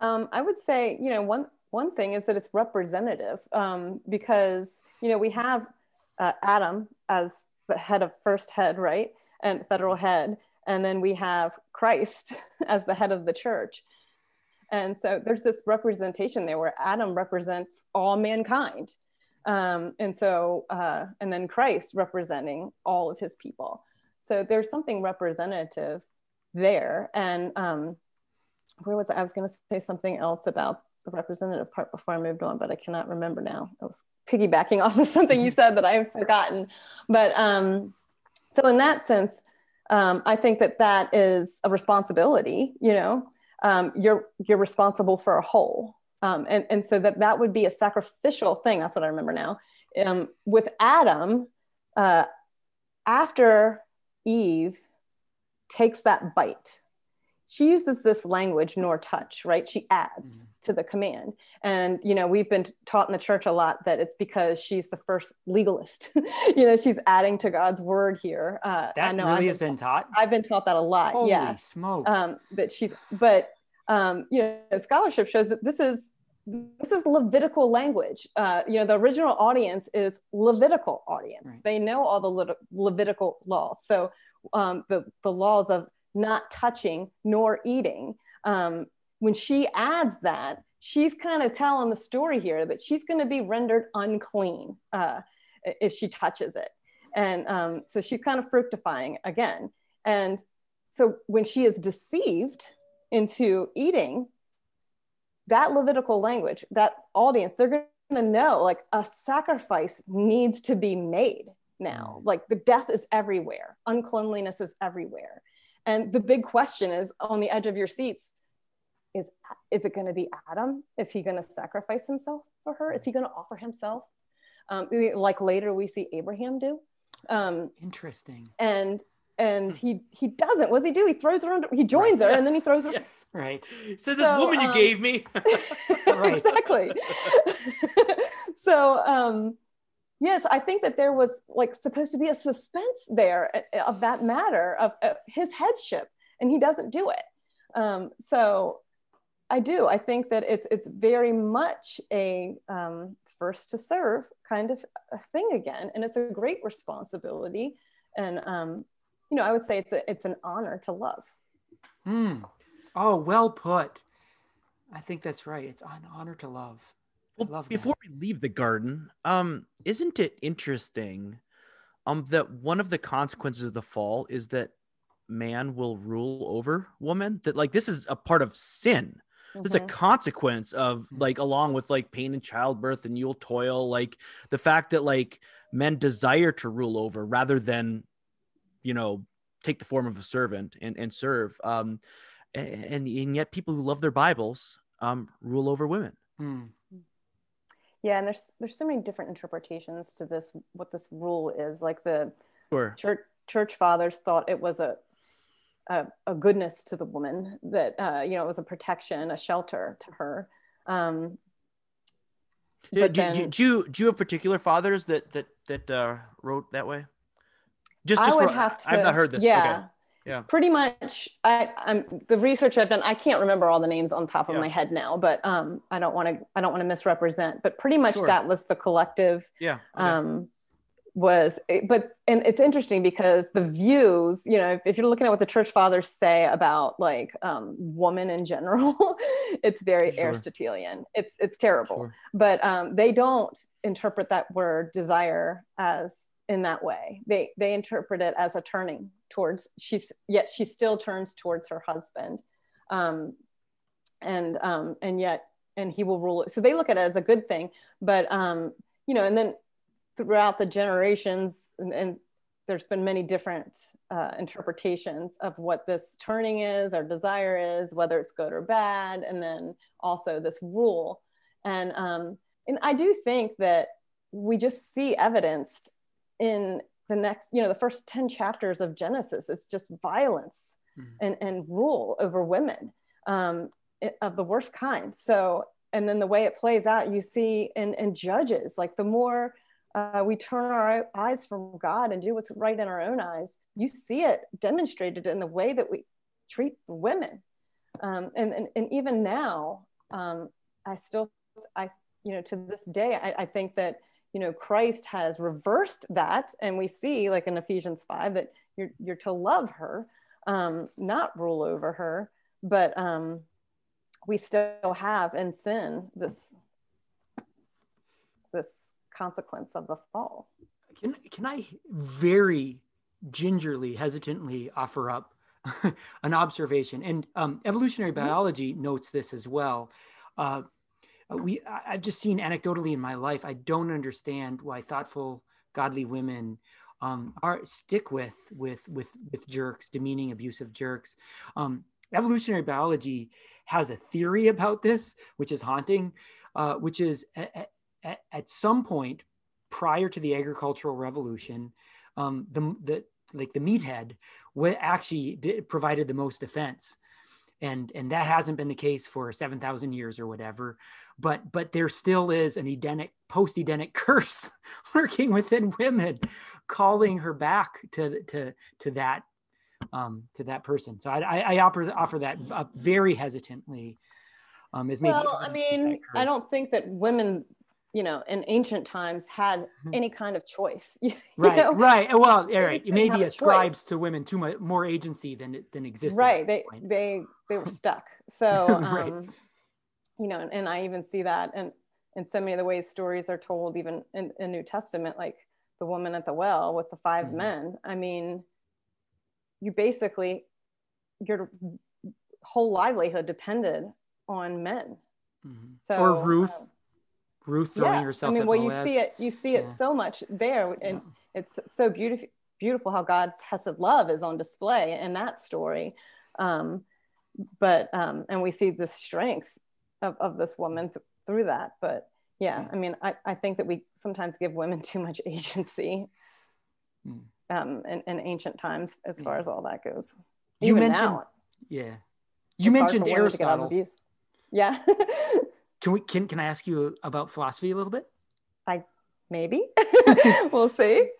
Um, I would say, you know, one one thing is that it's representative um, because you know we have uh, Adam as the head of first head, right, and federal head, and then we have Christ as the head of the church, and so there's this representation there where Adam represents all mankind, um, and so uh, and then Christ representing all of his people. So there's something representative there, and um, where was I? I was going to say something else about the representative part before I moved on, but I cannot remember now. I was piggybacking off of something you said that I've forgotten. But um, so in that sense, um, I think that that is a responsibility. You know, um, you're you're responsible for a whole, um, and and so that that would be a sacrificial thing. That's what I remember now. Um, with Adam, uh, after Eve takes that bite she uses this language nor touch right she adds Mhm. to the command and you know we've been taught in the church a lot that it's because she's the first legalist you know she's adding to god's word here uh, I that know really I've has been taught I've been taught that a lot Holy yeah smokes. um, that she's but um, you know scholarship shows that this is this is levitical language. Uh, you know the original audience is levitical audience. Right. they know all the Lit- levitical laws. So um, the, the laws of not touching nor eating um, when she adds that she's kind of telling the story here that she's going to be rendered unclean uh, if she touches it. And um, so she's kind of fructifying again. And so when she is deceived into eating, that Levitical language, that audience, they're going to know like a sacrifice needs to be made now. Mm. Like the death is everywhere, uncleanliness is everywhere. And the big question is on the edge of your seats is is it going to be Adam? Is he going to sacrifice himself for her? Is he going to offer himself? Um, like later we see Abraham do. Um, Interesting. and and he he doesn't. What does he do? He throws her under. He joins her, and then he throws her. Yes. Right. So this So, woman you um, gave me. Exactly. so um, yes, I think that there was like supposed to be a suspense there uh, of that matter of, of his headship, and he doesn't do it. Um, so I do. I think that it's it's very much a um, first to serve kind of a thing again, and it's a great responsibility. And um, you know, I would say it's a, it's an honor to love. Hmm. Oh, well put. I think that's right. It's an honor to love. Well, love that. before we leave the garden, um, isn't it interesting, um, that one of the consequences of the fall is that man will rule over woman? That like this is a part of sin. This is a consequence of Mhm. like along with like pain and childbirth and you'll toil, like the fact that like men desire to rule over rather than, you know, take the form of a servant and, and serve. Um, and and yet people who love their Bibles um rule over women. Hmm. Yeah, and there's there's so many different interpretations to this what this rule is. Like the Sure. church church fathers thought it was a a, a goodness to the woman that uh, you know it was a protection, a shelter to her. Um, Do, but do, then do, do you do you have particular fathers that that that uh, wrote that way? Just, I would for, have to. I've not heard this. Yeah. Okay. Yeah. Pretty much, I, I'm the research I've done. I can't remember all the names on top of Yeah. my head now, but um, I don't want to. I don't want to misrepresent. But pretty much Sure. that was the collective Yeah. okay. um, was but and it's interesting because the views you know if, if you're looking at what the church fathers say about like um, woman in general it's very Sure. aristotelian it's it's terrible Sure. but um, they don't interpret that word desire as in that way. They they interpret it as a turning towards she's yet she still turns towards her husband. Um, and um, and yet and he will rule it. So they look at it as a good thing but um, you know and then throughout the generations and, and there's been many different uh, interpretations of what this turning is or desire is whether it's good or bad and then also this rule. And um, and i do think that we just see evidenced in the next you know the first 10 chapters of genesis it's just violence Mhm. and, and rule over women um, of the worst kind so and then the way it plays out you see in, in judges like the more uh, we turn our eyes from God and do what's right in our own eyes, you see it demonstrated in the way that we treat women. Um, and, and, and even now, um, I still, I, you know, to this day, I, I think that, you know, Christ has reversed that. And we see like in Ephesians 5 that you're, you're to love her, um, not rule over her, but um, we still have in sin this, this consequence of the fall. Can can I very gingerly, hesitantly offer up an observation? And um, evolutionary Mhm. biology notes this as well. Uh, we I- I've just seen anecdotally in my life. I don't understand why thoughtful, godly women um, are stick with with with with jerks, demeaning, abusive jerks. Um, evolutionary biology has a theory about this, which is haunting, uh, which is at, at, at some point prior to the agricultural revolution, um, the, the like the meathead what actually provided the most defense, and and that hasn't been the case for seven thousand years or whatever. But but there still is an Edenic post Edenic curse working within women, calling her back to to to that um, to that person. So I, I, I offer offer that up very hesitantly. Um, maybe well, I mean, I don't think that women, you know, in ancient times had Mhm. any kind of choice. you right know? right well right maybe ascribes choice. to women too much more agency than it than existed Right. They point. they they were stuck. So Right. um, you know, and, and I even see that in in so many of the ways stories are told, even in, in New Testament, like the woman at the well with the 5 Mhm. men. I mean, you basically your whole livelihood depended on men. Mhm. So or Ruth, um, Ruth throwing yeah, herself. I mean, well, you see it, you see it Yeah. so much there, and Yeah. it's so beautiful, beautiful how God's hesed love is on display in that story. Um, but um, and we see the strength of, of this woman th- through that. But yeah. I mean, I, I think that we sometimes give women too much agency Mm. um, in, in ancient times as far as all that goes. You Even mentioned now, Yeah. You mentioned for women to get out of Aristotle. abuse. Yeah, Can we can can I ask you about philosophy a little bit? Like maybe we'll see.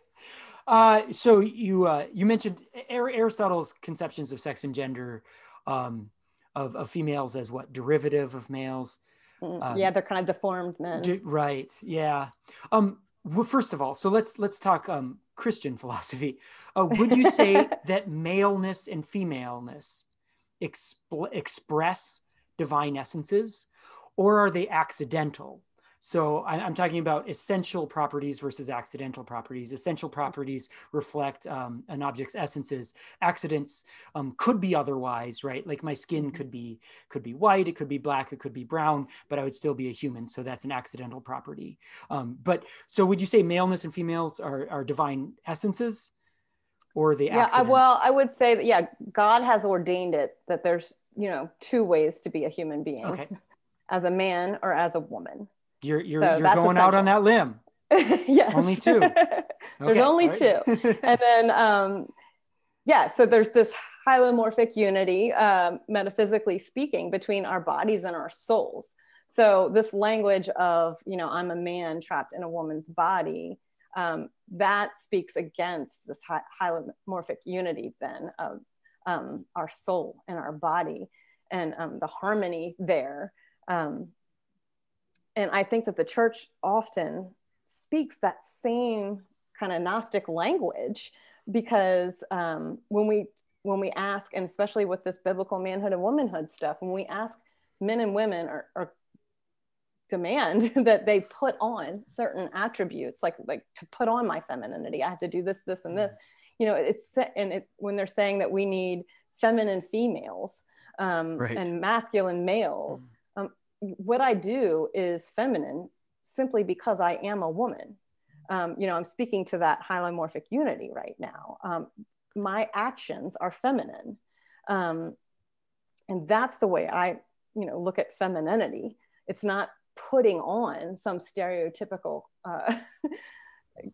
Uh, so you uh, you mentioned Aristotle's conceptions of sex and gender, um, of, of females as what derivative of males. Mm, Um, yeah, they're kind of deformed men. Right. Yeah. Um, well, first of all, so let's let's talk um, Christian philosophy. Uh, would you say that maleness and femaleness expl- express divine essences, or are they accidental? So I, I'm talking about essential properties versus accidental properties. Essential properties reflect um, an object's essences. Accidents um, could be otherwise, right? Like my skin Mhm. could be could be white, it could be black, it could be brown, but I would still be a human. So that's an accidental property. Um, but so would you say maleness and females are, are divine essences, or the yeah I, well i would say that yeah god has ordained it that there's you know two ways to be a human being okay, as a man or as a woman you're you're, So you're going out on that limb. yes Only two. There's Okay, only all right. and then um yeah so there's this hylomorphic unity um, metaphysically speaking between our bodies and our souls so this language of you know i'm a man trapped in a woman's body um, that speaks against this hy- hylomorphic unity then of um, our soul and our body and um, the harmony there um, and i think that the church often speaks that same kind of gnostic language because um, when we when we ask and especially with this biblical manhood and womanhood stuff when we ask men and women or, or demand that they put on certain attributes like like to put on my femininity i have to do this this and this you know it's and it when they're saying that we need feminine females um, Right. and masculine males um, what i do is feminine simply because i am a woman. Um, you know i'm speaking to that hylomorphic unity right now. Um, my actions are feminine. Um, and that's the way i you know look at femininity. It's not putting on some stereotypical uh,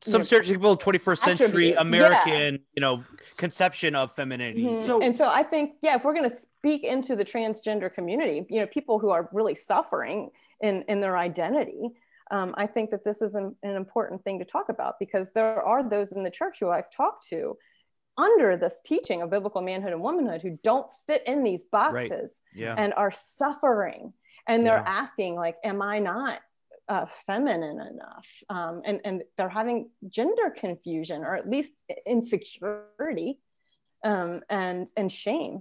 Some know, stereotypical 21st century attribute. Yeah. American, you know, conception of femininity. Mhm. So- and so I think, yeah, if we're going to speak into the transgender community, you know, people who are really suffering in, in their identity, um, I think that this is an, an important thing to talk about because there are those in the church who I've talked to under this teaching of biblical manhood and womanhood who don't fit in these boxes Yeah. and are suffering. And they're Yeah. asking, like, am I not uh, feminine enough? Um, and, and they're having gender confusion or at least insecurity um, and and shame.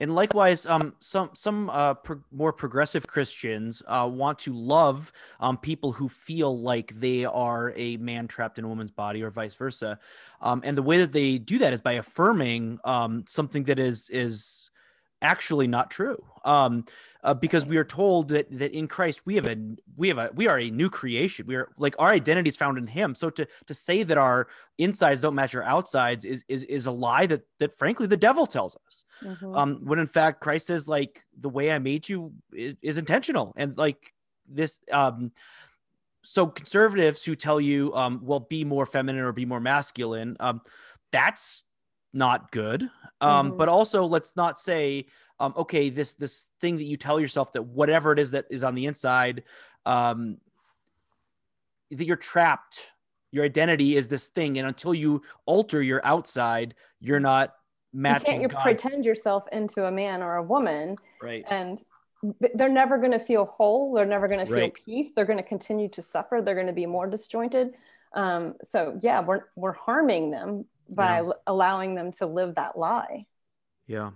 And likewise, um, some some uh, pro- more progressive Christians uh, want to love um, people who feel like they are a man trapped in a woman's body, or vice versa. Um, and the way that they do that is by affirming um, something that is is actually not true. Um, uh, because we are told that that in Christ we have a we have a we are a new creation. We are like our identity is found in Him. So to to say that our insides don't match our outsides is is is a lie that that frankly the devil tells us Mhm. um when in fact christ says like the way i made you is, is intentional and like this um so conservatives who tell you um well be more feminine or be more masculine um that's not good um Mhm. but also let's not say um okay this this thing that you tell yourself that whatever it is that is on the inside um that you're trapped your identity is this thing and until you alter your outside you're not you matching can't you pretend yourself into a man or a woman right and they're never going to feel whole they're never going to feel Right. peace they're going to continue to suffer they're going to be more disjointed um, so yeah we're, we're harming them by Yeah. allowing them to live that lie yeah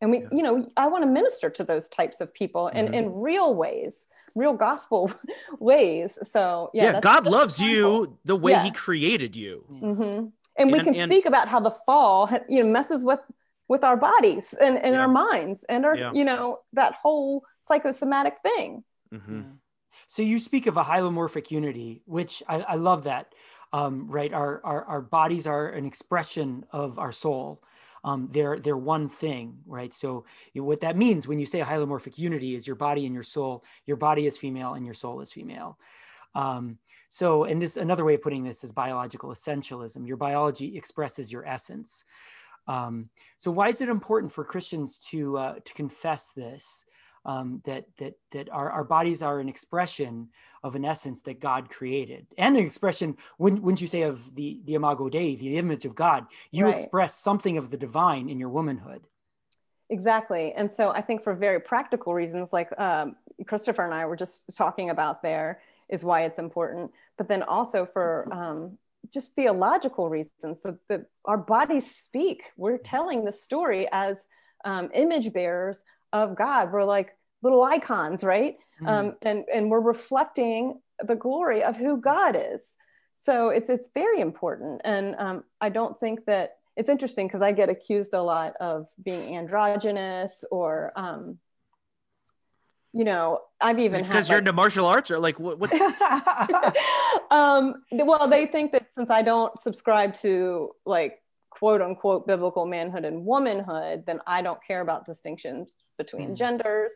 and we Yeah. you know i want to minister to those types of people in, Mhm. in real ways real gospel ways so yeah yeah, that's- god that's loves powerful. you the way he created you Mhm. and we can and- speak about how the fall you know messes with with our bodies and, and Yeah. our minds and our Yeah. you know that whole psychosomatic thing Mhm. So you speak of a hylomorphic unity, which I, I love that. Um, right, our, our our bodies are an expression of our soul. Um, they're they're one thing, right? So what that means when you say hylomorphic unity is your body and your soul. Your body is female and your soul is female. Um, so, and this another way of putting this is biological essentialism. Your biology expresses your essence. Um, so, why is it important for Christians to uh, to confess this? Um, that that that our, our bodies are an expression of an essence that God created, and an expression. Wouldn't, wouldn't you say of the the imago Dei, the image of God? You Right. express something of the divine in your womanhood. Exactly. And so I think for very practical reasons, like um, Christopher and I were just talking about there, is why it's important. But then also for um, just theological reasons, that, that our bodies speak. We're telling the story as um, image bearers of God. We're like little icons, right? Mm. Um, and, and we're reflecting the glory of who God is. So it's it's very important. And um, I don't think that it's interesting because I get accused a lot of being androgynous or, um, you know, I've even had Because you're like- into martial arts, or like what? What's um, well, they think that since I don't subscribe to like quote unquote biblical manhood and womanhood, then I don't care about distinctions between Mm. genders.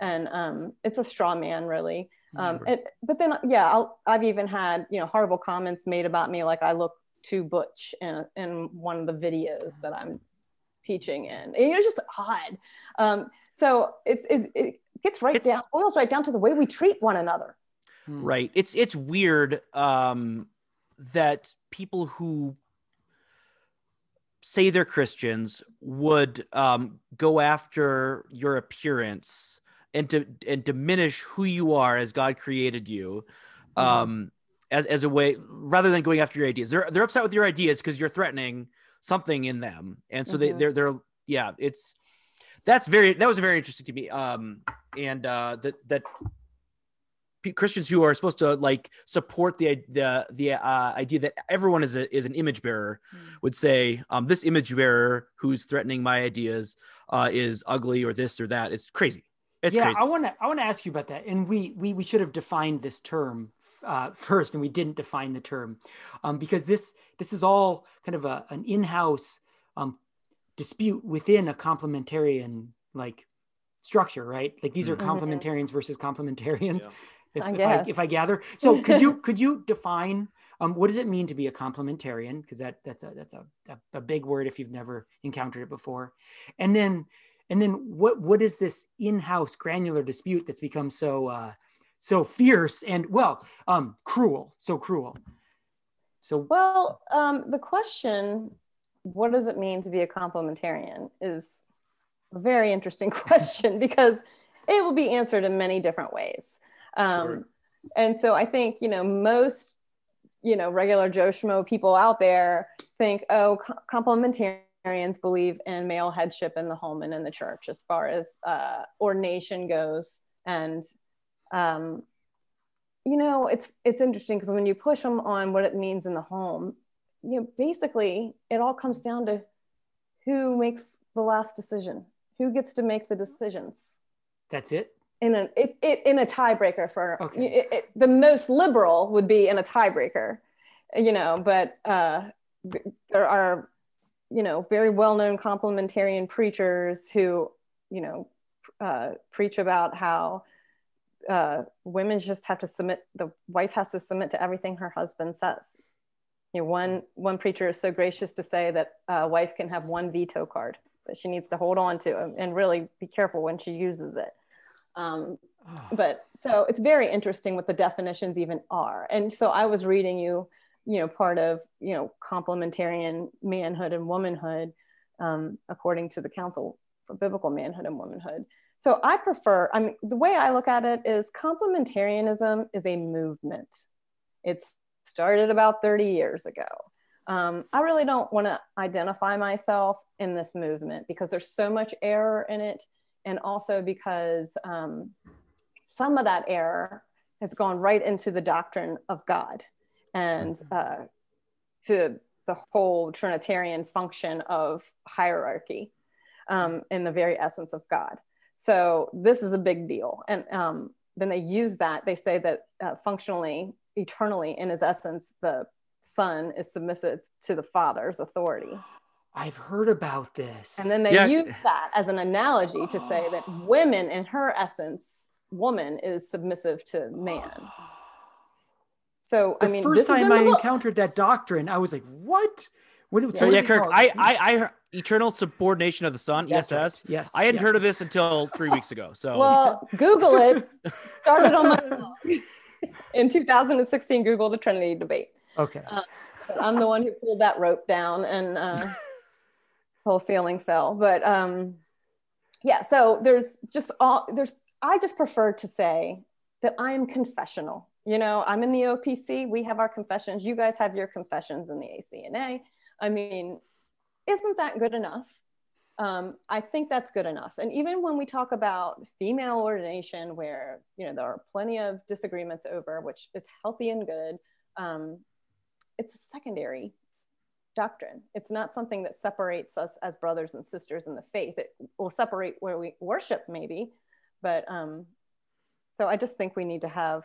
And um, it's a straw man, really. Um, Sure. and, but then, yeah, I'll, I've even had you know horrible comments made about me, like I look too butch in, in one of the videos that I'm teaching in. And it's just odd. Um, so it's it, it gets right It's- down, boils right down to the way we treat one another. Mm. right it's it's weird um that people who say they're christians would um go after your appearance and to and diminish who you are as god created you um as, as a way rather than going after your ideas. They're they're upset with your ideas because you're threatening something in them. And so they Mhm. they're they're yeah it's that's very that was very interesting to me. Um and uh that that Christians who are supposed to like support the the the uh, idea that everyone is a, is an image bearer Mm. would say um, this image bearer who's threatening my ideas uh, is ugly or this or that. It's crazy. It's yeah, crazy. I want to I want to ask you about that, and we we we should have defined this term uh, first, and we didn't define the term um, because this this is all kind of a an in-house um, dispute within a complementarian like structure, right? Like these are Mhm. complementarians versus complementarians. Yeah. If, I if, I, if I gather, so could you could you define um, what does it mean to be a complementarian? Because that that's a that's a, a, a big word if you've never encountered it before, and then and then what what is this in-house granular dispute that's become so uh, so fierce and well um, cruel, so cruel. So Well, um, the question, what does it mean to be a complementarian, is a very interesting question because it will be answered in many different ways. Um, Sure. And so I think, you know, most, you know, regular Joe Schmo people out there think, oh, co- complementarians believe in male headship in the home and in the church as far as uh, ordination goes. And, um, you know, it's it's interesting because when you push them on what it means in the home, you know, basically it all comes down to who makes the last decision, who gets to make the decisions that's it. In a it, it, in a tiebreaker for Okay. it, the most liberal would be in a tiebreaker, you know. But uh, there are you know very well known complementarian preachers who you know uh, preach about how uh, women just have to submit. The wife has to submit to everything her husband says. You know, one one preacher is so gracious to say that a wife can have one veto card that she needs to hold on to and really be careful when she uses it. Um, Oh, but so it's very interesting what the definitions even are. And so i was reading you you know part of you know complementarian manhood and womanhood um, according to the council for biblical manhood and womanhood. So i prefer i mean the way i look at it is complementarianism is a movement. It's started about 30 years ago. Um, i really don't want to identify myself in this movement because there's so much error in it and also because um, some of that error has gone right into the doctrine of God and uh, to the whole Trinitarian function of hierarchy um, in the very essence of God. So this is a big deal. And um, then they use that. They say that uh, functionally, eternally, in his essence, the son is submissive to the father's authority. I've heard about this. And then they Yeah. use that as an analogy to say that women, in her essence, woman is submissive to man. So the I mean, first this time in I encountered that doctrine, I was like, "What?" What, what So yeah, Kirk, call? I, I, I heard eternal subordination of the Son, That's right. Yes, I hadn't yeah. heard of this until three weeks ago. So Well, Google it. Started on my blog. in 2016. Google the Trinity debate. Okay. But I'm the one who pulled that rope down, and uh, whole ceiling fell. But um, yeah, so there's just all there's. I just prefer to say that I am confessional. You know, I'm in the OPC. We have our confessions. You guys have your confessions in the ACNA. I mean, isn't that good enough? Um, I think that's good enough. And even when we talk about female ordination, where you know there are plenty of disagreements over, which is healthy and good, um, it's a secondary doctrine. It's not something that separates us as brothers and sisters in the faith. It will separate where we worship, maybe, but um, so I just think we need to have,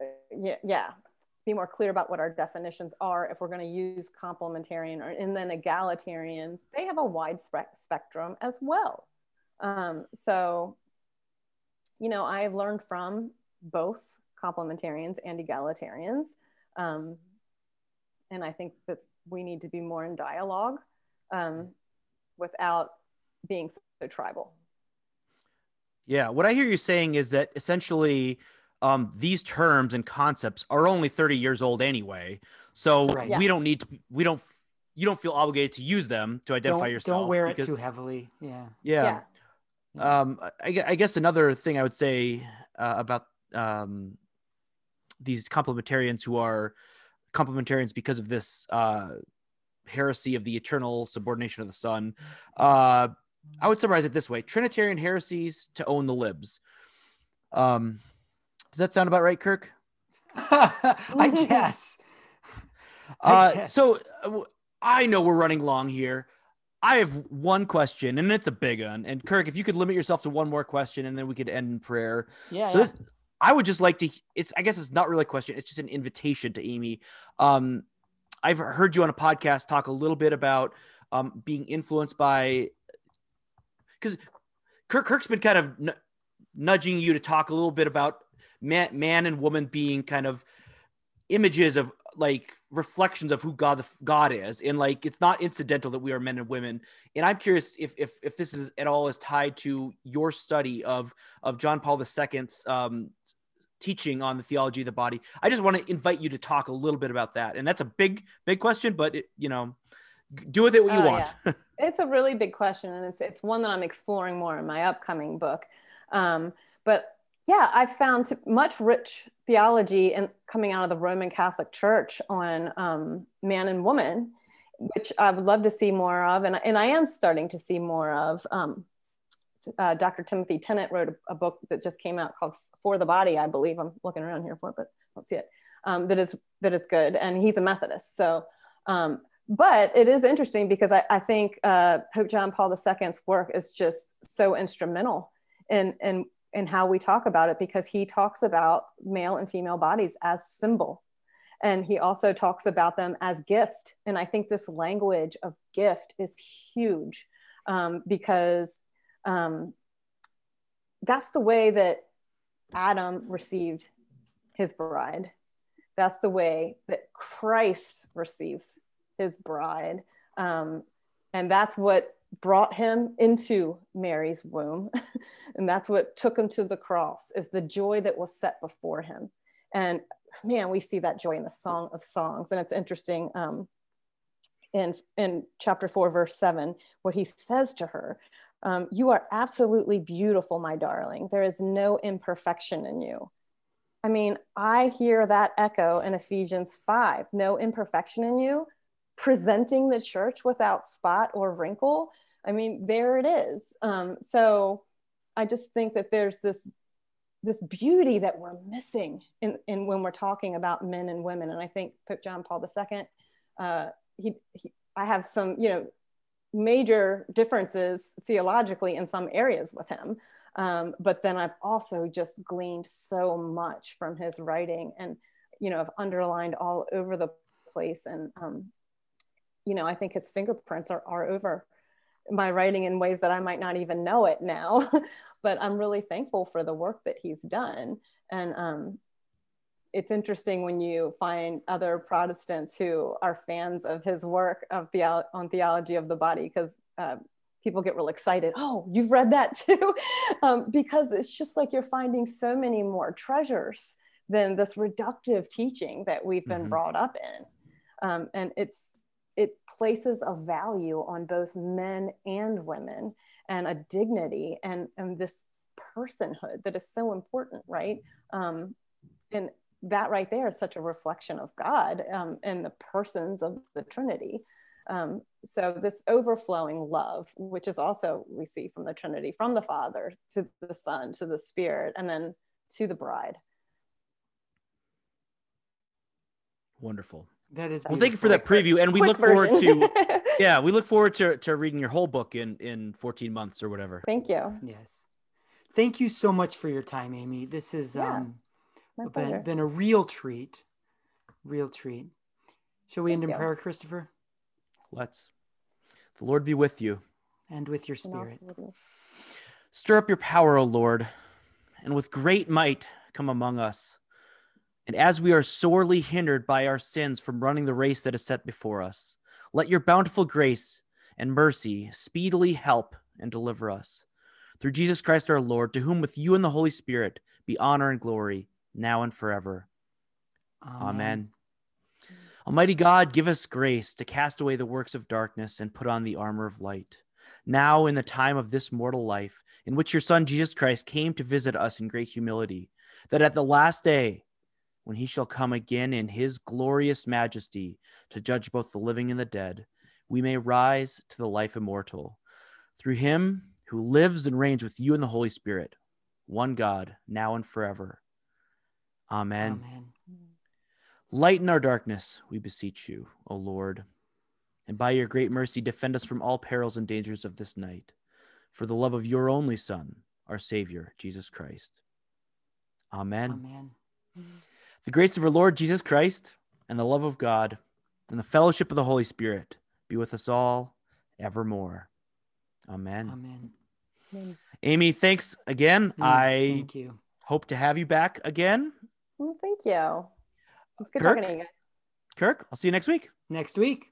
uh, yeah, yeah, be more clear about what our definitions are if we're going to use complementarian or and then egalitarians. They have a wide spe- spectrum as well. Um, so, you know, I've learned from both complementarians and egalitarians. Um, and I think that we need to be more in dialogue um, without being so tribal. yeah, what I hear you saying is that essentially um, these terms and concepts are only 30 years old anyway. So Right. Yeah. we don't need to, we don't, you don't feel obligated to use them to identify don't, yourself. don't wear it too heavily. Yeah. Yeah. Um, I, I guess another thing I would say uh, about um, these complementarians who are complementarians because of this uh, heresy of the eternal subordination of the Son. Uh, I would summarize it this way: Trinitarian heresies to own the libs. Um, does that sound about right, Kirk? I guess. I Uh, guess. so I know we're running long here. I have one question, and it's a big one. And Kirk, if you could limit yourself to one more question, and then we could end in prayer. Yeah. So yeah. this, I would just like to. It's. I guess it's not really a question. It's just an invitation to Aimee. Um, I've heard you on a podcast talk a little bit about um, being influenced by because Kirk Kirk's been kind of n- nudging you to talk a little bit about man, man and woman being kind of images of like reflections of who God God is, and like it's not incidental that we are men and women. And I'm curious if if if this is at all is tied to your study of of John Paul II's um, teaching on the theology of the body. I just want to invite you to talk a little bit about that, and that's a big big question, but it, you know, do with it what you Oh, want. it's a really big question and it's, it's one that i'm exploring more in my upcoming book um, but yeah i found much rich theology and coming out of the roman catholic church on um, man and woman which i would love to see more of and, and i am starting to see more of um, uh, dr timothy tennent wrote a, a book that just came out called for the body i believe i'm looking around here for it but I don't see it um, that is that is good and he's a methodist so um, but it is interesting because I, I think uh, Pope John Paul II's work is just so instrumental in, in, in how we talk about it because he talks about male and female bodies as symbol. And he also talks about them as gift. And I think this language of gift is huge um, because um, that's the way that Adam received his bride. That's the way that Christ receives his bride. Um, and that's what brought him into Mary's womb. and that's what took him to the cross is the joy that was set before him. And man, we see that joy in the Song of Songs. And it's interesting um, in, in chapter four, verse seven, what he says to her. Um, you are absolutely beautiful, my darling. There is no imperfection in you. I mean, I hear that echo in Ephesians 5 no imperfection in you, presenting the church without spot or wrinkle. I mean, there it is. Um, so I just think that there's this this beauty that we're missing in, in when we're talking about men and women. And I think Pope John Paul II, uh, he, he, I have some, you know, major differences theologically in some areas with him. Um, but then I've also just gleaned so much from his writing and, you know, I've underlined all over the place. And, um, you know, I think his fingerprints are, are over my writing in ways that I might not even know it now. but I'm really thankful for the work that he's done. And um, it's interesting when you find other Protestants who are fans of his work of the, on theology of the body, because uh, people get real excited. Oh, you've read that too, um, because it's just like you're finding so many more treasures than this reductive teaching that we've been mm-hmm. brought up in, um, and it's it places a value on both men and women and a dignity and and this personhood that is so important, right? Um, and that right there is such a reflection of God um, and the persons of the Trinity. Um, so this overflowing love, which is also we see from the Trinity, from the Father to the Son to the Spirit, and then to the bride. Wonderful. That is well. Thank you for that preview, and we look version. forward to yeah, we look forward to to reading your whole book in in 14 months or whatever. Thank you. Yes, thank you so much for your time, Aimee. This has yeah, um, been been a real treat, real treat. Shall we thank end in prayer, Christopher? Let's. The Lord be with you. And with your spirit. Stir up your power, O Lord, and with great might come among us. And as we are sorely hindered by our sins from running the race that is set before us, let your bountiful grace and mercy speedily help and deliver us. Through Jesus Christ our Lord, to whom with you and the Holy Spirit be honor and glory, now and forever. Amen. Amen. Almighty God, give us grace to cast away the works of darkness and put on the armor of light. Now, in the time of this mortal life, in which your Son Jesus Christ came to visit us in great humility, that at the last day, when he shall come again in his glorious majesty to judge both the living and the dead, we may rise to the life immortal. Through him who lives and reigns with you in the Holy Spirit, one God, now and forever. Amen. Amen. Lighten our darkness, we beseech you, O Lord, and by your great mercy defend us from all perils and dangers of this night, for the love of your only Son, our Savior, Jesus Christ. Amen. Amen. The grace of our Lord Jesus Christ and the love of God and the fellowship of the Holy Spirit be with us all evermore. Amen. Amen. Amen. Aimee, thanks again. Mm, I thank you. hope to have you back again. Well, thank you. It's good Kirk, talking to you guys. Kirk, I'll see you next week. Next week.